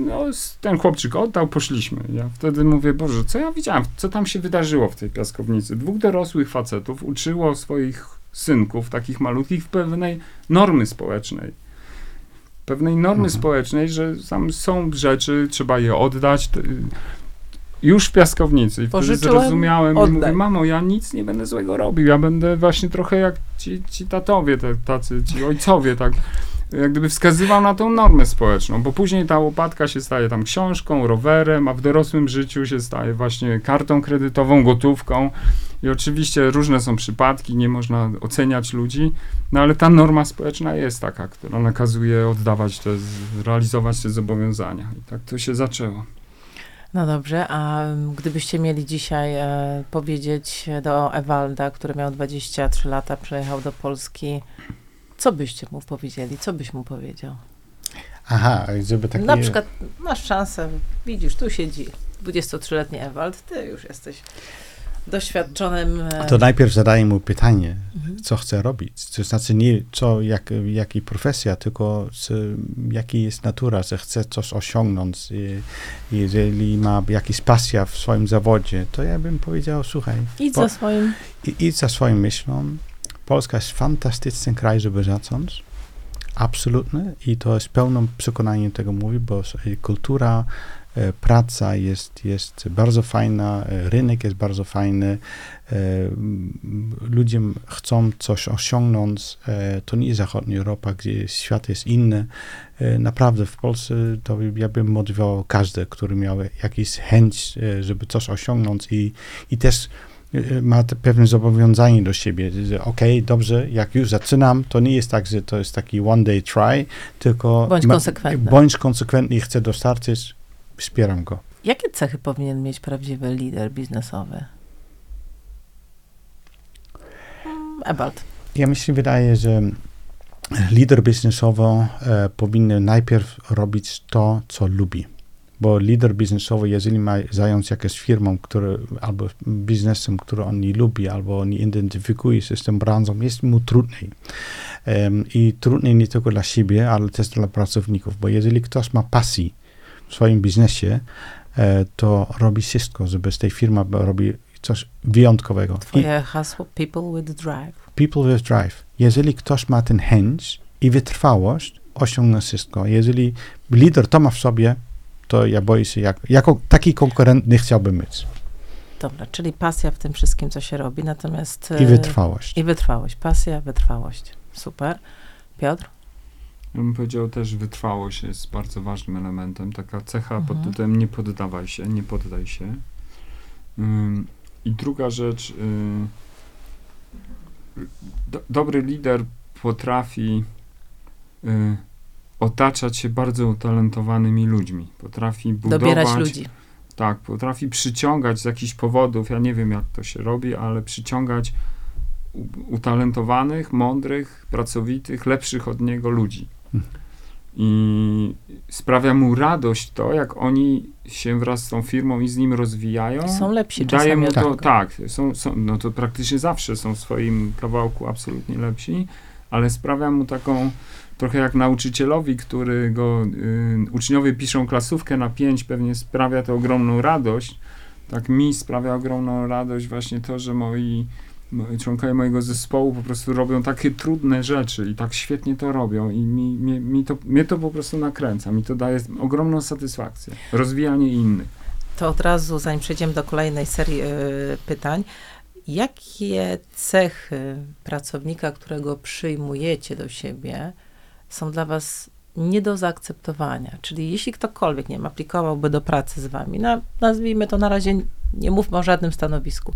no, ten chłopczyk oddał, poszliśmy. Ja wtedy mówię, Boże, co ja widziałem, co tam się wydarzyło w tej piaskownicy? Dwóch dorosłych facetów uczyło swoich synków, takich malutkich, w pewnej normy społecznej. Pewnej normy Mhm. społecznej, że tam są rzeczy, trzeba je oddać. Już w piaskownicy. I wtedy Pożyczyłem, zrozumiałem i oddaj. mówię, mamo, ja nic nie będę złego robił. Ja będę właśnie trochę jak ci, ci tatowie, te, tacy, ci ojcowie, tak jak gdyby wskazywał na tą normę społeczną, bo później ta łopatka się staje tam książką, rowerem, a w dorosłym życiu się staje właśnie kartą kredytową, gotówką. I oczywiście różne są przypadki, nie można oceniać ludzi, no ale ta norma społeczna jest taka, która nakazuje oddawać te, realizować te zobowiązania. I tak to się zaczęło. No dobrze, a gdybyście mieli dzisiaj e, powiedzieć do Ewalda, który miał 23 lata, przyjechał do Polski, co byście mu powiedzieli? Co byś mu powiedział? Aha, żeby takie... Na przykład masz szansę, widzisz, tu siedzi 23-letni Ewald, ty już jesteś doświadczonym... e, To najpierw zadaję mu pytanie, Mhm. co chce robić. To znaczy nie co, jak, jaki profesja, tylko co, jaki jest natura, że chce coś osiągnąć. Jeżeli ma jakiś pasja w swoim zawodzie, to ja bym powiedział, słuchaj, Idź po- za swoim... i- idź za swoją myślą. Polska jest fantastyczny kraj, żeby zacząć. Absolutnie. I to jest pełnym przekonaniem tego mówi, bo kultura, praca jest, jest bardzo fajna, e, rynek jest bardzo fajny, e, ludzie chcą coś osiągnąć. E, to nie jest zachodnia Europa, gdzie świat jest inny. E, naprawdę w Polsce to ja bym motywował każdy, który miał jakiś chęć, e, żeby coś osiągnąć i, i też e, ma te pewne zobowiązanie do siebie, okej, dobrze, jak już zaczynam, to nie jest tak, że to jest taki one day try, tylko Bądź ma- konsekwentny. bądź konsekwentny i chcę dostarczyć, wspieram go. Jakie cechy powinien mieć prawdziwy lider biznesowy? Mm, Ewald. Ja mi się wydaje, że lider biznesowy e, powinien najpierw robić to, co lubi. Bo lider biznesowy, jeżeli ma zająć jakąś firmą, który, albo biznesem, który on nie lubi, albo nie identyfikuje się z tą branżą, jest mu trudniej. I trudniej nie tylko dla siebie, ale też dla pracowników, bo jeżeli ktoś ma pasji w swoim biznesie, e, to robi wszystko, żeby z tej firmy robi coś wyjątkowego. I- Twoje hasło People with Drive. People with drive. Jeżeli ktoś ma ten chęć i wytrwałość, osiągnie wszystko. Jeżeli lider to ma w sobie, to ja boję się, jak, jako taki konkurent nie chciałbym mieć. Dobra, czyli pasja w tym wszystkim, co się robi, natomiast... I e, wytrwałość. I wytrwałość. Pasja, wytrwałość. Super. Piotr? Ja bym powiedział też, wytrwałość jest bardzo ważnym elementem. Taka cecha pod Mhm. tytułem nie poddawaj się, nie poddaj się. Ym, I druga rzecz, y, do, dobry lider potrafi y, otaczać się bardzo utalentowanymi ludźmi. Potrafi budować... Dobierać ludzi. Tak, potrafi przyciągać z jakichś powodów, ja nie wiem jak to się robi, ale przyciągać utalentowanych, mądrych, pracowitych, lepszych od niego ludzi. I sprawia mu radość to, jak oni się wraz z tą firmą i z nim rozwijają. Są lepsi Daje mu to, tak, są, są, no to praktycznie zawsze są w swoim kawałku absolutnie lepsi, ale sprawia mu taką, trochę jak nauczycielowi, który go, y, uczniowie piszą klasówkę na pięć, pewnie sprawia to ogromną radość, tak mi sprawia ogromną radość właśnie to, że moi mo- członkowie mojego zespołu po prostu robią takie trudne rzeczy i tak świetnie to robią i mi, mi, mi to, mnie to po prostu nakręca, mi to daje ogromną satysfakcję, rozwijanie innych. To od razu, zanim przejdziemy do kolejnej serii e, pytań, jakie cechy pracownika, którego przyjmujecie do siebie, są dla was nie do zaakceptowania? Czyli jeśli ktokolwiek, nie wiem, aplikowałby do pracy z wami, na, nazwijmy to na razie, nie mówmy o żadnym stanowisku,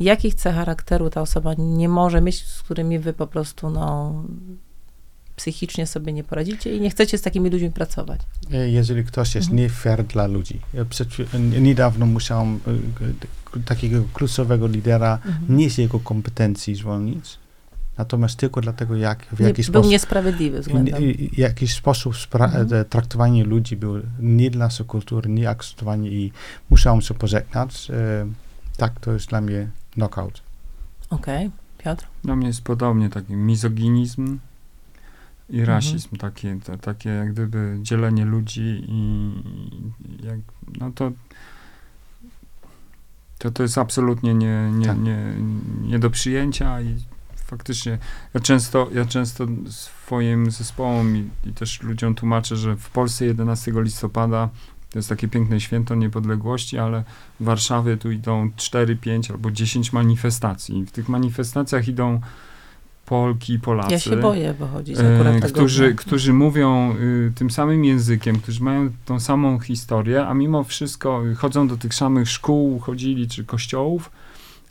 jakich cech charakteru ta osoba nie może mieć, z którymi wy po prostu, no, psychicznie sobie nie poradzicie i nie chcecie z takimi ludźmi pracować. Jeżeli ktoś jest Mhm. nie fair dla ludzi. Ja przed, niedawno musiałem e, takiego kluczowego lidera Mhm. nie z jego kompetencji zwolnić, natomiast tylko dlatego, jak, w Nie, jaki był sposób, niesprawiedliwy względem. i- i- jaki sposób Mhm. traktowanie ludzi był nie dla naszej kultury, nie akceptowanie i musiałem się pożegnać. E, tak, to jest dla mnie knockout. Okej, Piotr? Dla mnie jest podobnie taki mizoginizm i Mhm. rasizm, takie, te, takie jak gdyby dzielenie ludzi i i jak, no to to, to jest absolutnie nie, nie, Tak. nie, nie do przyjęcia i faktycznie ja często, ja często swoim zespołom i, i też ludziom tłumaczę, że w Polsce 11 listopada to jest takie piękne święto niepodległości, ale w Warszawie tu idą 4, 5 albo 10 manifestacji. W tych manifestacjach idą Polki, Polacy. Ja się boję wychodzić e, akurat tego którzy, którzy mówią y, tym samym językiem, którzy mają tą samą historię, a mimo wszystko y, chodzą do tych samych szkół, chodzili czy kościołów,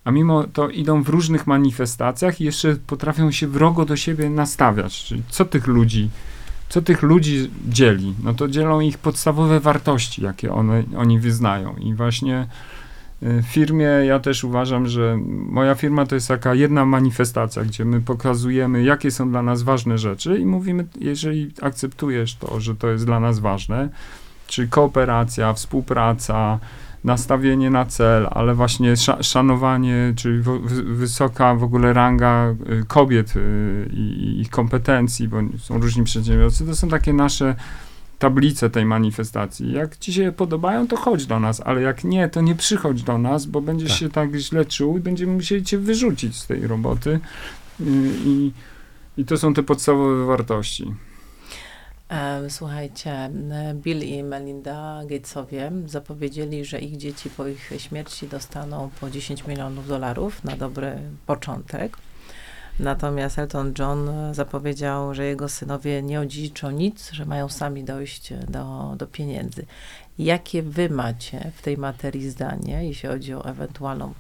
a mimo to idą w różnych manifestacjach i jeszcze potrafią się wrogo do siebie nastawiać. Czyli co tych ludzi, co tych ludzi dzieli? No to dzielą ich podstawowe wartości, jakie one, oni wyznają. I właśnie y, w firmie ja też uważam, że moja firma to jest taka jedna manifestacja, gdzie my pokazujemy, jakie są dla nas ważne rzeczy i mówimy, jeżeli akceptujesz to, że to jest dla nas ważne, czyli kooperacja, współpraca, nastawienie na cel, ale właśnie sza- szanowanie, czyli wysoka w ogóle ranga y, kobiet y, i i ich kompetencji, bo są różni przedsiębiorcy, to są takie nasze tablice tej manifestacji. Jak ci się podobają, to chodź do nas, ale jak nie, to nie przychodź do nas, bo będziesz Tak. się tak źle czuł i będziemy musieli cię wyrzucić z tej roboty. Y, I, i to są te podstawowe wartości. Słuchajcie, m, Bill i Melinda Gatesowie zapowiedzieli, że ich dzieci po ich śmierci dostaną po 10 milionów dolarów na dobry początek. Natomiast Elton John zapowiedział, że jego synowie nie odziedziczą nic, że mają sami dojść do, do pieniędzy. Jakie wy macie w tej materii zdanie, jeśli chodzi o ewentualną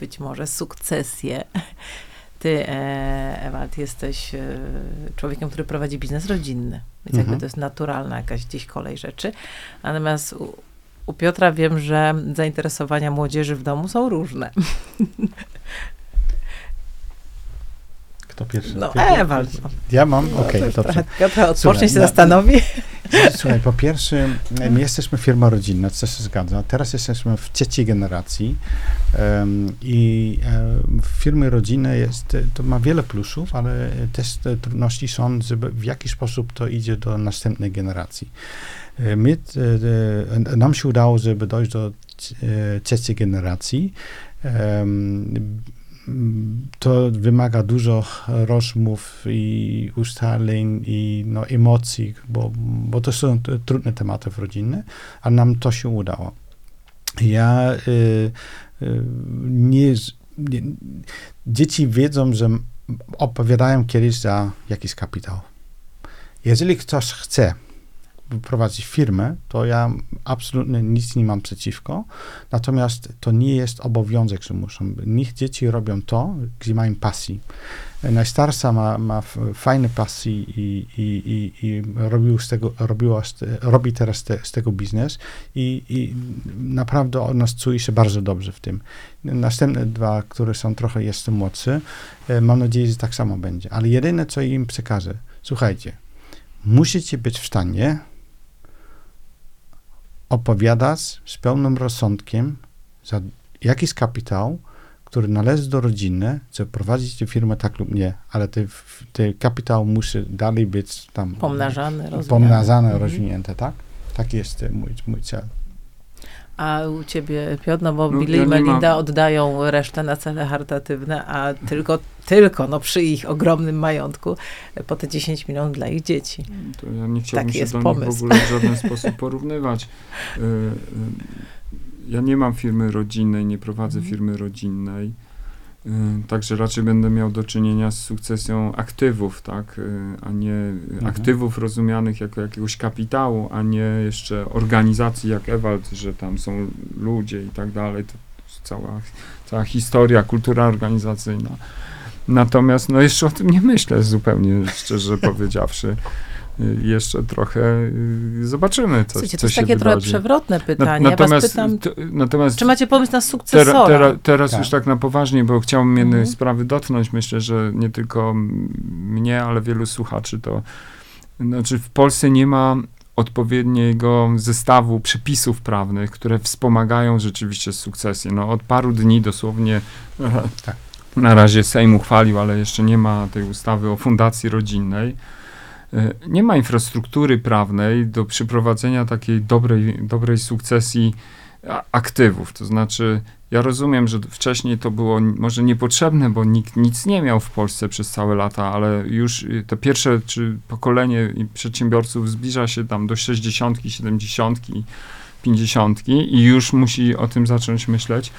być może sukcesję? Ty, e, Ewald, jesteś e, człowiekiem, który prowadzi biznes rodzinny, więc jakby Mhm. to jest naturalna jakaś gdzieś kolej rzeczy. Natomiast u, u Piotra wiem, że zainteresowania młodzieży w domu są różne. Kto pierwszy? No, Pierwszy? Ewald. No, Ja mam? no, Okej, już dobrze. Piotra odpocznie się zastanowi. Słuchaj, po pierwsze, my jesteśmy firma rodzinna, co się zgadza. Teraz jesteśmy w trzeciej generacji em, i w firmy rodzinne jest, to ma wiele plusów, ale też te trudności są, żeby w jaki sposób to idzie do następnej generacji. E, My, e, e, nam się udało, żeby dojść do trzeciej generacji. Em, m, to wymaga dużo rozmów i ustaleń i no, emocji, bo, bo to są trudne tematy rodzinne, a nam to się udało. Ja y, y, nie, nie. Dzieci wiedzą, że opowiadają kiedyś za jakiś kapitał. Jeżeli ktoś chce prowadzić firmę, to ja absolutnie nic nie mam przeciwko. Natomiast to nie jest obowiązek, że muszą. Niech dzieci robią to, gdzie mają pasji. Najstarsza ma, ma fajne pasji i, i, i, i robił z tego, robiła robi teraz te, z tego biznes i, i naprawdę od nas czuje się bardzo dobrze w tym. Następne dwa, które są trochę jeszcze młodsze, mam nadzieję, że tak samo będzie. Ale jedyne, co im przekażę, słuchajcie, musicie być w stanie opowiadać z pełnym rozsądkiem za jakiś kapitał, który należy do rodziny, czy prowadzić tę firmę tak lub nie, ale ten te kapitał musi dalej być tam Pomnażany, rozwijany. pomnażane, Mhm. rozwinięte, tak? Tak jest mój, mój cel. A u ciebie, Piotr, no bo No, Billy ja i Melinda mam- oddają resztę na cele charytatywne, a tylko, tylko no przy ich ogromnym majątku e, po te 10 milionów dla ich dzieci. To ja nie chciałbym Taki się do nich pomysł. w ogóle w żaden sposób porównywać. Y, y, Ja nie mam firmy rodzinnej, nie prowadzę Mhm. firmy rodzinnej. Y, Także raczej będę miał do czynienia z sukcesją aktywów, tak, y, a nie Mhm. aktywów rozumianych jako jakiegoś kapitału, a nie jeszcze organizacji jak Ewald, że tam są ludzie i tak dalej. To cała, cała historia, kultura organizacyjna. Natomiast no jeszcze o tym nie myślę zupełnie szczerze powiedziawszy. Y, Jeszcze trochę y, zobaczymy, co, Słuchajcie, co to jest takie trochę wydarzy. przewrotne Na- pytanie. ja was pytam, t- natomiast czy macie pomysł na sukcesora? tera, teraz Tak. już tak na poważnie, bo chciałbym jednej Mhm. sprawy dotknąć. Myślę, że nie tylko mnie, ale wielu słuchaczy to. Znaczy, w Polsce nie ma odpowiedniego zestawu przepisów prawnych, które wspomagają rzeczywiście sukcesję. No, od paru dni dosłownie Tak. na razie Sejm uchwalił, ale jeszcze nie ma tej ustawy o fundacji rodzinnej. E, Nie ma infrastruktury prawnej do przeprowadzenia takiej dobrej, dobrej sukcesji aktywów. To znaczy, ja rozumiem, że wcześniej to było może niepotrzebne, bo nikt nic nie miał w Polsce przez całe lata, ale już y, to pierwsze czy pokolenie przedsiębiorców zbliża się tam do 60, 70, 50 i już musi o tym zacząć myśleć.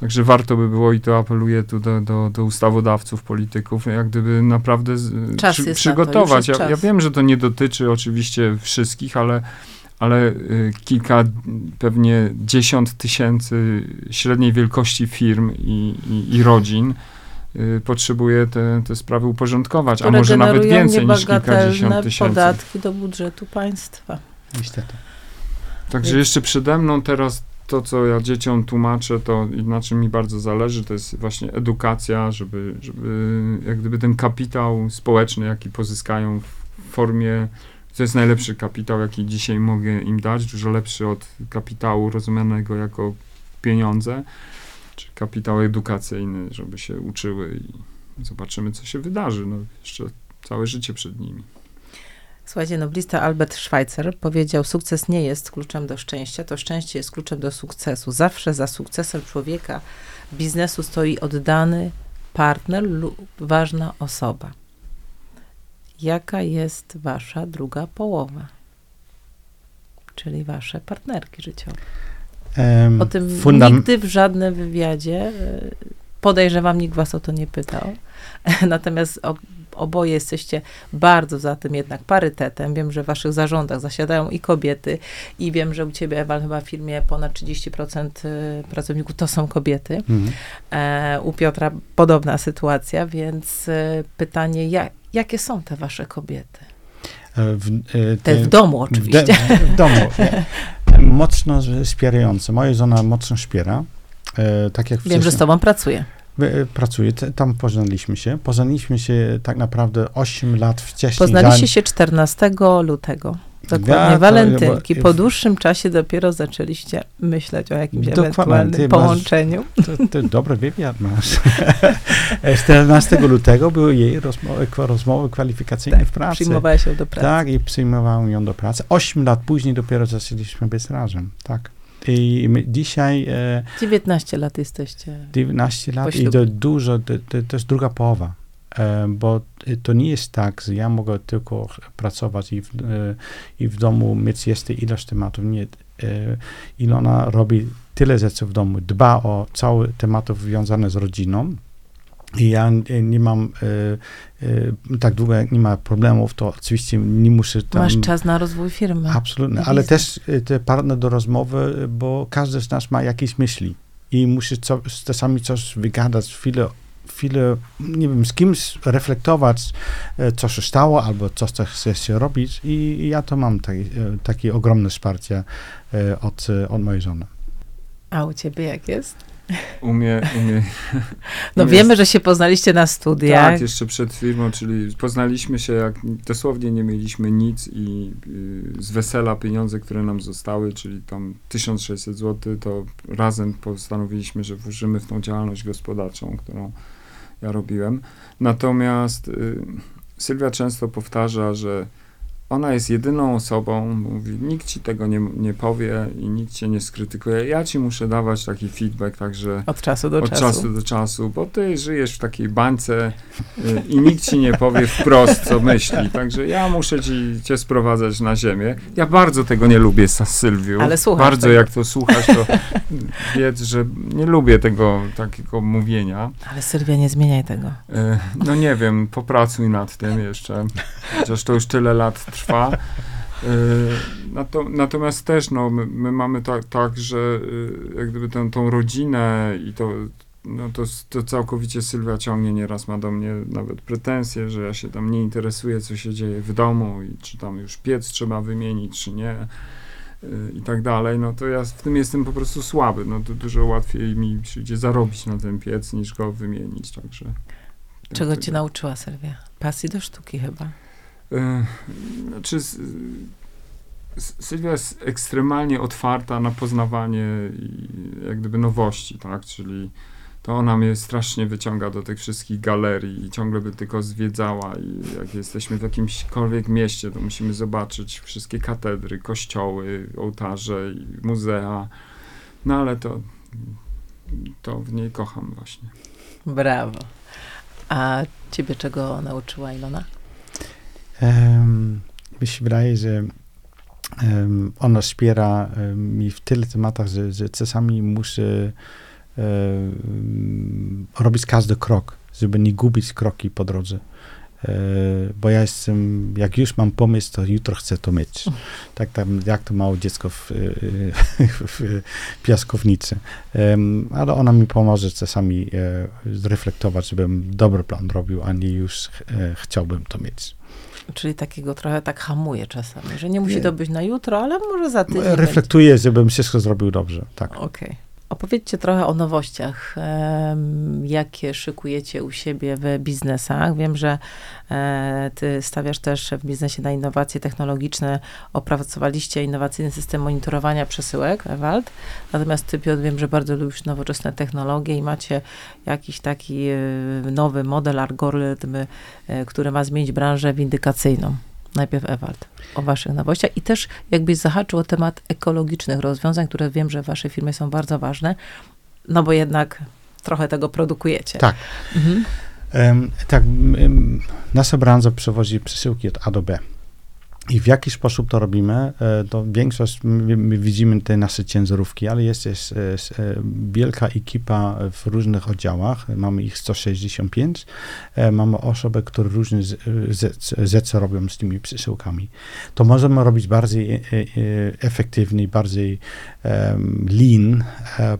Także warto by było, i to apeluję tu do, do, do ustawodawców, polityków, jak gdyby naprawdę Czas jest na to, przygotować. jest ja, ja wiem, że to nie dotyczy oczywiście wszystkich, ale, ale y, kilka, pewnie dziesiąt tysięcy średniej wielkości firm i, i, i rodzin y, potrzebuje te, te sprawy uporządkować, a może nawet więcej niż kilkadziesiąt tysięcy. podatki do budżetu państwa. Niestety. Także jeszcze przede mną teraz to, co ja dzieciom tłumaczę, to na czym mi bardzo zależy, to jest właśnie edukacja, żeby, żeby jak gdyby ten kapitał społeczny, jaki pozyskają w formie, to jest najlepszy kapitał, jaki dzisiaj mogę im dać, dużo lepszy od kapitału rozumianego jako pieniądze, czy kapitał edukacyjny, żeby się uczyły i zobaczymy, co się wydarzy. No, jeszcze całe życie przed nimi. Słuchajcie, noblista Albert Schweitzer powiedział, sukces nie jest kluczem do szczęścia, to szczęście jest kluczem do sukcesu. Zawsze za sukcesem człowieka biznesu stoi oddany partner lub ważna osoba. Jaka jest wasza druga połowa? Czyli wasze partnerki życiowe. O tym fundam- nigdy w żadnym wywiadzie, e, podejrzewam, nikt was o to nie pytał. Natomiast o, oboje jesteście bardzo za tym jednak parytetem. Wiem, że w waszych zarządach zasiadają i kobiety i wiem, że u ciebie, Ewal, chyba w firmie ponad 30% y, pracowników to są kobiety. Mhm. E, u Piotra podobna sytuacja, więc e, pytanie, ja, jakie są te wasze kobiety? E, W, e, Te w domu oczywiście. W, de- w domu. Mocno wspierające. Moja żona mocno wspiera. E, tak jak Wiem, że z tobą pracuje. E, Pracuje, Te- tam poznaliśmy się. Poznaliśmy się tak naprawdę 8 lat wcześniej. Poznaliście zanim- się 14 lutego. Dokładnie, Ja to- walentynki. bo- Po dłuższym czasie dopiero zaczęliście myśleć o jakimś ewentualnym masz- połączeniu. To, to dobry wywiad masz. E, 14 lutego były jej rozmowy, rozmowy kwalifikacyjne w pracy. Przyjmowałeś ją do pracy. Tak, i przyjmowałem ją do pracy. 8 lat później dopiero zaczęliśmy być razem. Tak. I my dzisiaj e, 19 lat jesteście. 19 Po lat i to dużo, to, to, jest druga połowa. E, bo to nie jest tak, że ja mogę tylko pracować i w, e, i w domu mieć jeszcze ilość tematów. Nie. E, Ilona robi tyle rzeczy w domu, dba o całe tematów związane z rodziną. I ja e, nie mam, e, e, tak długo jak nie ma problemów, to oczywiście nie muszę tam... Masz czas na rozwój firmy. Absolutnie, ale też y, te partner do rozmowy, bo każdy z nas ma jakieś myśli i musi co, czasami coś wygadać, chwilę, chwilę, nie wiem, z kimś reflektować, co się stało, albo co chce się robić i, ja to mam taki, takie ogromne wsparcie od, od mojej żony. A u ciebie jak jest? Umie, umie No Jest. wiemy, że się poznaliście na studiach. Tak, jeszcze przed firmą, czyli poznaliśmy się jak dosłownie nie mieliśmy nic i y, z wesela pieniądze, które nam zostały, czyli tam 1600 zł, to razem postanowiliśmy, że włożymy w tą działalność gospodarczą, którą ja robiłem. Natomiast y, Sylwia często powtarza, że ona jest jedyną osobą, mówi, nikt ci tego nie, nie powie i nikt cię nie skrytykuje. Ja ci muszę dawać taki feedback, także Od czasu do od czasu. czasu do czasu, bo ty żyjesz w takiej bańce y, i nikt ci nie powie wprost, co myśli. Także ja muszę ci, cię sprowadzać na ziemię. Ja bardzo tego nie lubię, Sylwiu. Ale słuchasz Bardzo tego. jak to słuchasz, to wiedz, że nie lubię tego takiego mówienia. Ale Sylwia, nie zmieniaj tego. Y, No nie wiem, popracuj nad tym jeszcze, chociaż to już tyle lat trwa. Nato, natomiast też, no, my, my mamy tak, tak, że jak gdyby tę, tą rodzinę i to, no to, to całkowicie Sylwia ciągnie, nieraz ma do mnie nawet pretensje, że ja się tam nie interesuję, co się dzieje w domu i czy tam już piec trzeba wymienić, czy nie i tak dalej, no to ja w tym jestem po prostu słaby, no to dużo łatwiej mi przyjdzie zarobić na ten piec, niż go wymienić, także... Czego cię nauczyła Sylwia? Pasji do sztuki chyba. Znaczy, Sylwia jest ekstremalnie otwarta na poznawanie jak gdyby nowości, tak, czyli to ona mnie strasznie wyciąga do tych wszystkich galerii i ciągle by tylko zwiedzała i jak jesteśmy w jakimśkolwiek mieście, to musimy zobaczyć wszystkie katedry, kościoły, ołtarze i muzea, no ale to, to w niej kocham właśnie. Brawo. A ciebie czego nauczyła Ilona? Mi się wydaje, że ona wspiera mi w tyle tematach, że, że czasami muszę robić każdy krok, żeby nie gubić kroki po drodze. E, bo ja jestem, jak już mam pomysł, to jutro chcę to mieć. Tak tam, jak to małe dziecko w, w piaskownicy. Ale ona mi pomoże czasami e, zreflektować, żebym dobry plan robił, a nie już e, chciałbym to mieć. Czyli takiego trochę tak hamuje czasami, że nie musi to być na jutro, ale może za tydzień. Reflektuję, żebym wszystko zrobił dobrze, tak. Okej. Okay. Opowiedzcie trochę o nowościach, jakie szykujecie u siebie w biznesach. Wiem, że e, ty stawiasz też w biznesie na innowacje technologiczne. Opracowaliście innowacyjny system monitorowania przesyłek, Ewald. Natomiast ty, Piotr, wiem, że bardzo lubisz nowoczesne technologie i macie jakiś taki e, nowy model, algorytm, e, który ma zmienić branżę windykacyjną. Najpierw Ewald, o waszych nowościach i też jakbyś zahaczył o temat ekologicznych rozwiązań, które wiem, że w waszej firmie są bardzo ważne, no bo jednak trochę tego produkujecie. Tak. Mhm. Um, tak, um, nasza branża przewozi przesyłki od A do B. I w jaki sposób to robimy? E, to większość, my, my widzimy te nasze ciężarówki, ale jest, jest, jest, e, wielka ekipa w różnych oddziałach, mamy ich 165, e, mamy osoby, które różne rzeczy robią z tymi przesyłkami. To możemy robić bardziej efektywnie, bardziej lean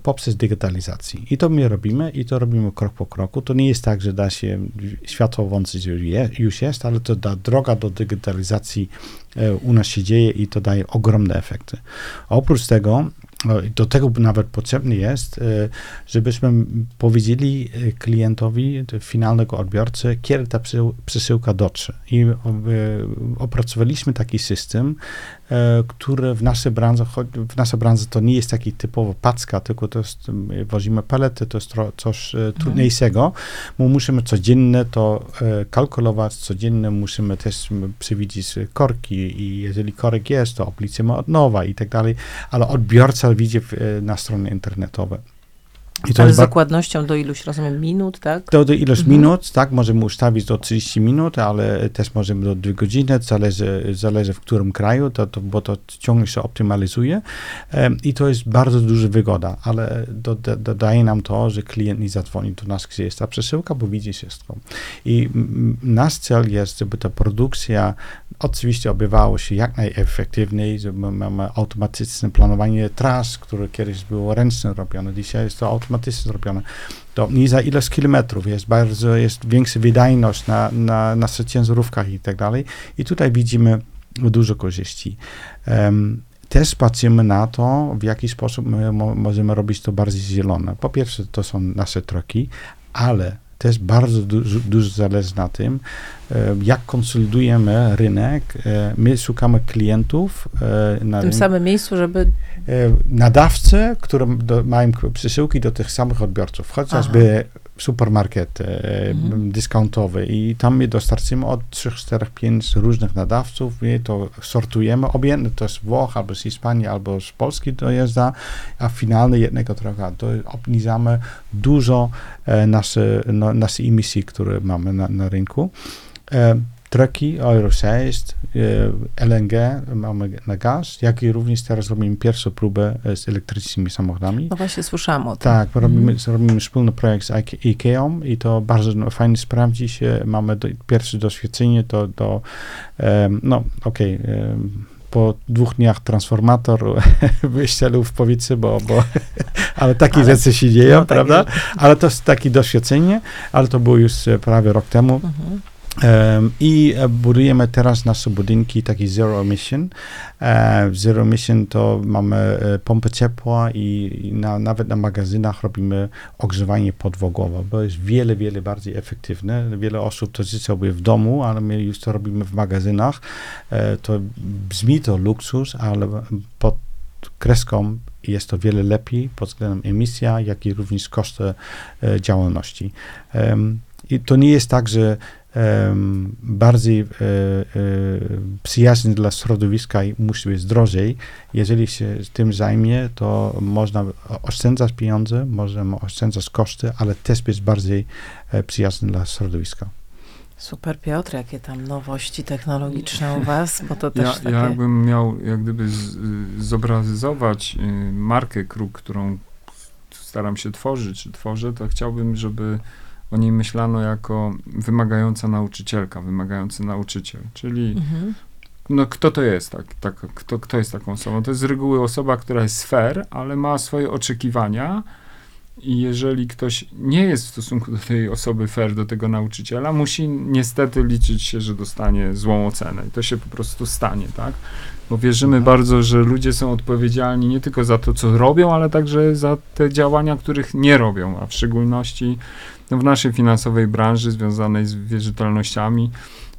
poprzez digitalizację. I to my robimy i to robimy krok po kroku. To nie jest tak, że da się światło włączyć, już jest, ale to da droga do digitalizacji u nas się dzieje i to daje ogromne efekty. Oprócz tego, do tego nawet potrzebny jest, e, żebyśmy powiedzieli e, klientowi, finalnego odbiorcy, kiedy ta przesyłka dotrze. I opracowaliśmy taki system, E, które w naszej branży, w naszej branży to nie jest taki typowo packa, tylko to jest, wozimy palety, to jest coś e, mhm. trudniejszego, bo musimy codziennie to e, kalkulować, codziennie musimy też przewidzieć korki i jeżeli korek jest, to obliczymy od nowa i tak dalej, ale odbiorca widzi na stronie internetowej. Ale z dokładnością do iluś, rozumiem, minut, tak? Do, do ilość mhm. minut, tak, możemy ustawić do 30 minut, ale też możemy do 2 godziny, zależy, zależy w którym kraju, to, to, bo to ciągle się optymalizuje um, i to jest bardzo duża wygoda, ale do, do, dodaje nam to, że klient nie zadzwoni do nas, gdzie jest ta przesyłka, bo widzi wszystko. I nasz cel jest, żeby ta produkcja oczywiście odbywało się jak najefektywniej, żeby mamy automatyczne planowanie tras, które kiedyś było ręcznie robione, dzisiaj jest to automatycznie zrobione. To nie za ilość kilometrów, jest bardzo, jest większa wydajność na, na, na ciężarówkach i tak dalej. I tutaj widzimy dużo korzyści. Um, też patrzymy na to, w jaki sposób my mo możemy robić to bardziej zielone. Po pierwsze, to są nasze troki, ale też bardzo dużo, dużo zależy na tym, e, jak konsolidujemy rynek. E, my szukamy klientów e, na w tym samym miejscu, żeby. Nadawcy, które do, mają przesyłki do tych samych odbiorców, chociażby supermarket mhm. dyskontowy i tam my dostarczymy od 3, 4, 5 różnych nadawców, my to sortujemy, obojętnie to z Włoch, albo z Hiszpanii, albo z Polski dojeżdża, a finalnie jednego droga, to obniżamy dużo e, nasze, no, nasze emisji, które mamy na, na rynku. E, traki Euro 6, LNG mamy na gaz, jak i również teraz robimy pierwszą próbę e, z elektrycznymi samochodami. No właśnie słyszałam o tym. Tak, robimy, mm. robimy wspólny projekt z IKEA i to bardzo no, fajnie sprawdzi się. Mamy do, pierwsze doświadczenie, to do, um, no okej, okay, um, po dwóch dniach transformator wyścielił w powietrze, bo, bo ale takie ale, rzeczy się dzieją, no, tak prawda? Tak ale to jest takie doświadczenie, ale to było już e, prawie rok temu. Mhm. I e, budujemy teraz nasze budynki taki zero emission. Zero emission to mamy e, pompę ciepła i, na, nawet na magazynach robimy ogrzewanie podwogowe, bo jest wiele, wiele bardziej efektywne. Wiele osób to życzyłoby w domu, ale my już to robimy w magazynach. E, to brzmi to luksus, ale pod kreską jest to wiele lepiej pod względem emisja, jak i również koszty działalności. I to nie jest tak, że bardziej e, e, przyjazny dla środowiska i musi być drożej. Jeżeli się tym zajmie, to można oszczędzać pieniądze, możemy oszczędzać koszty, ale też być bardziej e, przyjazny dla środowiska. Super Piotr, jakie tam nowości technologiczne u was, bo to też ja, takie... Ja jakbym miał jak gdyby z, zobrazyzować y, markę Kruk, którą staram się tworzyć, czy tworzę, to chciałbym, żeby o niej myślano jako wymagająca nauczycielka, wymagający nauczyciel, czyli mhm. no kto to jest, tak, tak, kto, kto jest taką osobą? To jest z reguły osoba, która jest fair, ale ma swoje oczekiwania i jeżeli ktoś nie jest w stosunku do tej osoby fair, do tego nauczyciela, musi niestety liczyć się, że dostanie złą ocenę i to się po prostu stanie, tak? Bo wierzymy mhm. bardzo, że ludzie są odpowiedzialni nie tylko za to, co robią, ale także za te działania, których nie robią, a w szczególności no w naszej finansowej branży związanej z wierzytelnościami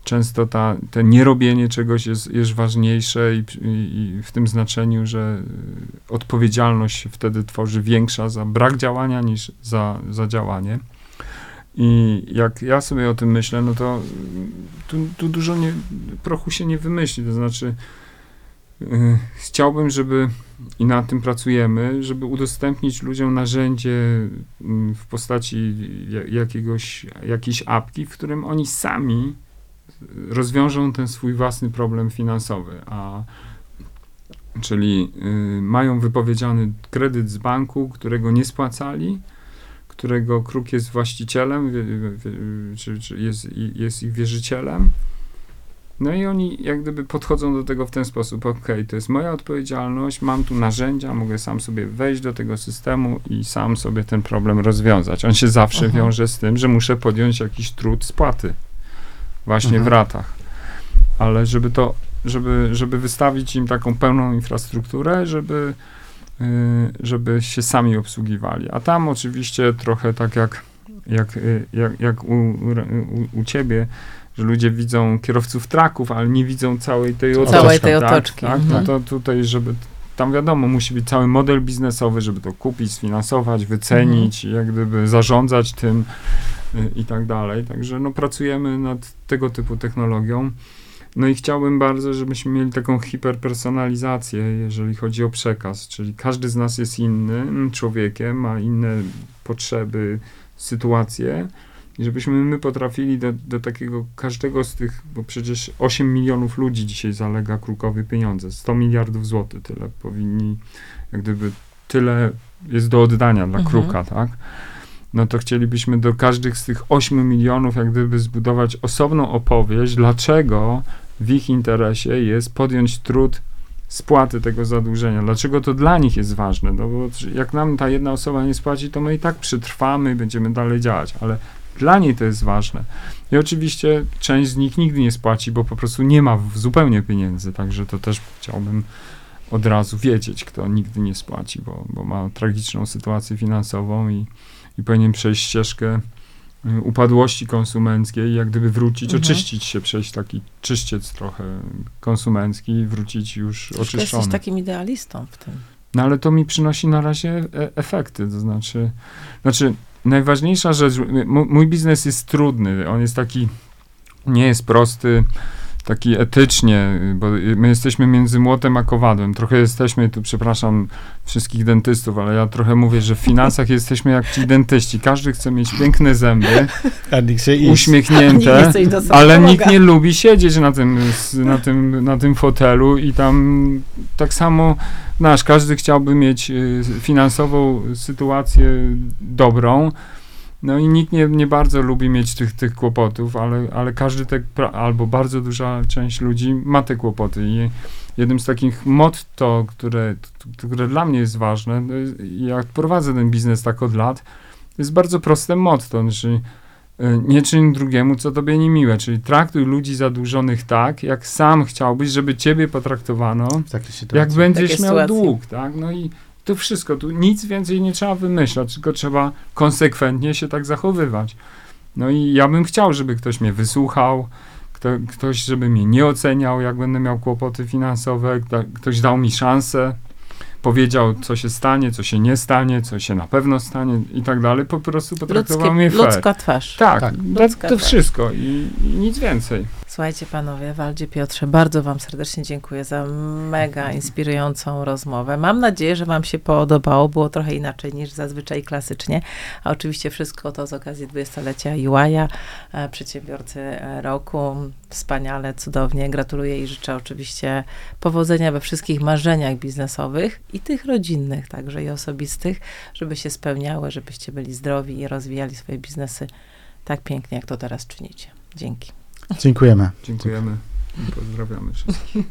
często ta, te nierobienie czegoś jest, jest ważniejsze i, i, i, w tym znaczeniu, że odpowiedzialność się wtedy tworzy większa za brak działania niż za, za działanie. I jak ja sobie o tym myślę, no to tu, tu dużo nie, prochu się nie wymyśli. To znaczy, chciałbym, żeby i nad tym pracujemy, żeby udostępnić ludziom narzędzie mm, w postaci jakiegoś, jakiejś apki, w którym oni sami rozwiążą ten swój własny problem finansowy, a czyli y, mają wypowiedziany kredyt z banku, którego nie spłacali, którego kruk jest właścicielem, czy, czy jest, jest ich wierzycielem no i oni jak gdyby podchodzą do tego w ten sposób, ok, to jest moja odpowiedzialność, mam tu narzędzia, mogę sam sobie wejść do tego systemu i sam sobie ten problem rozwiązać. On się zawsze Aha. wiąże z tym, że muszę podjąć jakiś trud spłaty właśnie Aha. w ratach. Ale żeby to, żeby, żeby wystawić im taką pełną infrastrukturę, żeby, yy, żeby się sami obsługiwali. A tam oczywiście trochę tak jak, jak, y, jak, jak u, u, u ciebie, że ludzie widzą kierowców traków, ale nie widzą całej tej otoczki. Całej tej tak? otoczki. Tak? No mhm. to tutaj, żeby tam wiadomo, musi być cały model biznesowy, żeby to kupić, sfinansować, wycenić, mhm. jak gdyby zarządzać tym y, i tak dalej. Także no, pracujemy nad tego typu technologią. No i chciałbym bardzo, żebyśmy mieli taką hiperpersonalizację, jeżeli chodzi o przekaz, czyli każdy z nas jest innym człowiekiem, ma inne potrzeby, sytuacje i żebyśmy my potrafili do, do takiego każdego z tych, bo przecież 8 milionów ludzi dzisiaj zalega Krukowi pieniądze, 100 miliardów złotych tyle powinni, jak gdyby tyle jest do oddania dla mhm. Kruka, tak? No to chcielibyśmy do każdych z tych 8 milionów jak gdyby zbudować osobną opowieść, dlaczego w ich interesie jest podjąć trud spłaty tego zadłużenia. Dlaczego to dla nich jest ważne? No bo jak nam ta jedna osoba nie spłaci, to my i tak przetrwamy i będziemy dalej działać, ale dla niej to jest ważne. I oczywiście część z nich nigdy nie spłaci, bo po prostu nie ma zupełnie pieniędzy, także to też chciałbym od razu wiedzieć, kto nigdy nie spłaci, bo, bo ma tragiczną sytuację finansową i, i powinien przejść ścieżkę y, upadłości konsumenckiej, jak gdyby wrócić, mhm. oczyścić się, przejść taki czyściec trochę konsumencki i wrócić już Troszkę oczyszczony. jesteś takim idealistą w tym. No ale to mi przynosi na razie e efekty, to znaczy, znaczy najważniejsza rzecz, mój biznes jest trudny, on jest taki, nie jest prosty, taki etycznie, bo my jesteśmy między młotem a kowadłem. Trochę jesteśmy, tu przepraszam wszystkich dentystów, ale ja trochę mówię, że w finansach jesteśmy jak ci dentyści. Każdy chce mieć piękne zęby, uśmiechnięte, ale nikt nie lubi siedzieć na tym, na, tym, na tym fotelu i tam tak samo nasz, każdy chciałby mieć y, finansową sytuację dobrą, no i nikt nie, nie bardzo lubi mieć tych, tych kłopotów, ale, ale każdy te, albo bardzo duża część ludzi ma te kłopoty. I jednym z takich motto, które, które dla mnie jest ważne, jest, jak prowadzę ten biznes tak od lat, jest bardzo proste motto, czyli y, nie czyń drugiemu, co tobie niemiłe, czyli traktuj ludzi zadłużonych tak, jak sam chciałbyś, żeby ciebie potraktowano, jak będziesz Takie miał sytuacje. dług, tak? No i to wszystko, tu nic więcej nie trzeba wymyślać, tylko trzeba konsekwentnie się tak zachowywać. No i ja bym chciał, żeby ktoś mnie wysłuchał, kto, ktoś, żeby mnie nie oceniał, jak będę miał kłopoty finansowe, kto, ktoś dał mi szansę, powiedział, co się stanie, co się nie stanie, co się na pewno stanie i tak dalej, po prostu potraktował Ludzkie, mnie fair. ludzka twarz. Tak, Tak. to, Ludzka to twarz. wszystko i, i nic więcej. Słuchajcie panowie, Waldzie, Piotrze, bardzo wam serdecznie dziękuję za mega inspirującą rozmowę. Mam nadzieję, że wam się podobało. Było trochę inaczej niż zazwyczaj klasycznie. A oczywiście wszystko to z okazji 20-lecia UI-a, e, przedsiębiorcy e, roku. Wspaniale, cudownie. Gratuluję i życzę oczywiście powodzenia we wszystkich marzeniach biznesowych i tych rodzinnych, także i osobistych, żeby się spełniały, żebyście byli zdrowi i rozwijali swoje biznesy tak pięknie, jak to teraz czynicie. Dzięki. Dziękujemy. Dziękujemy pozdrawiamy wszystkich.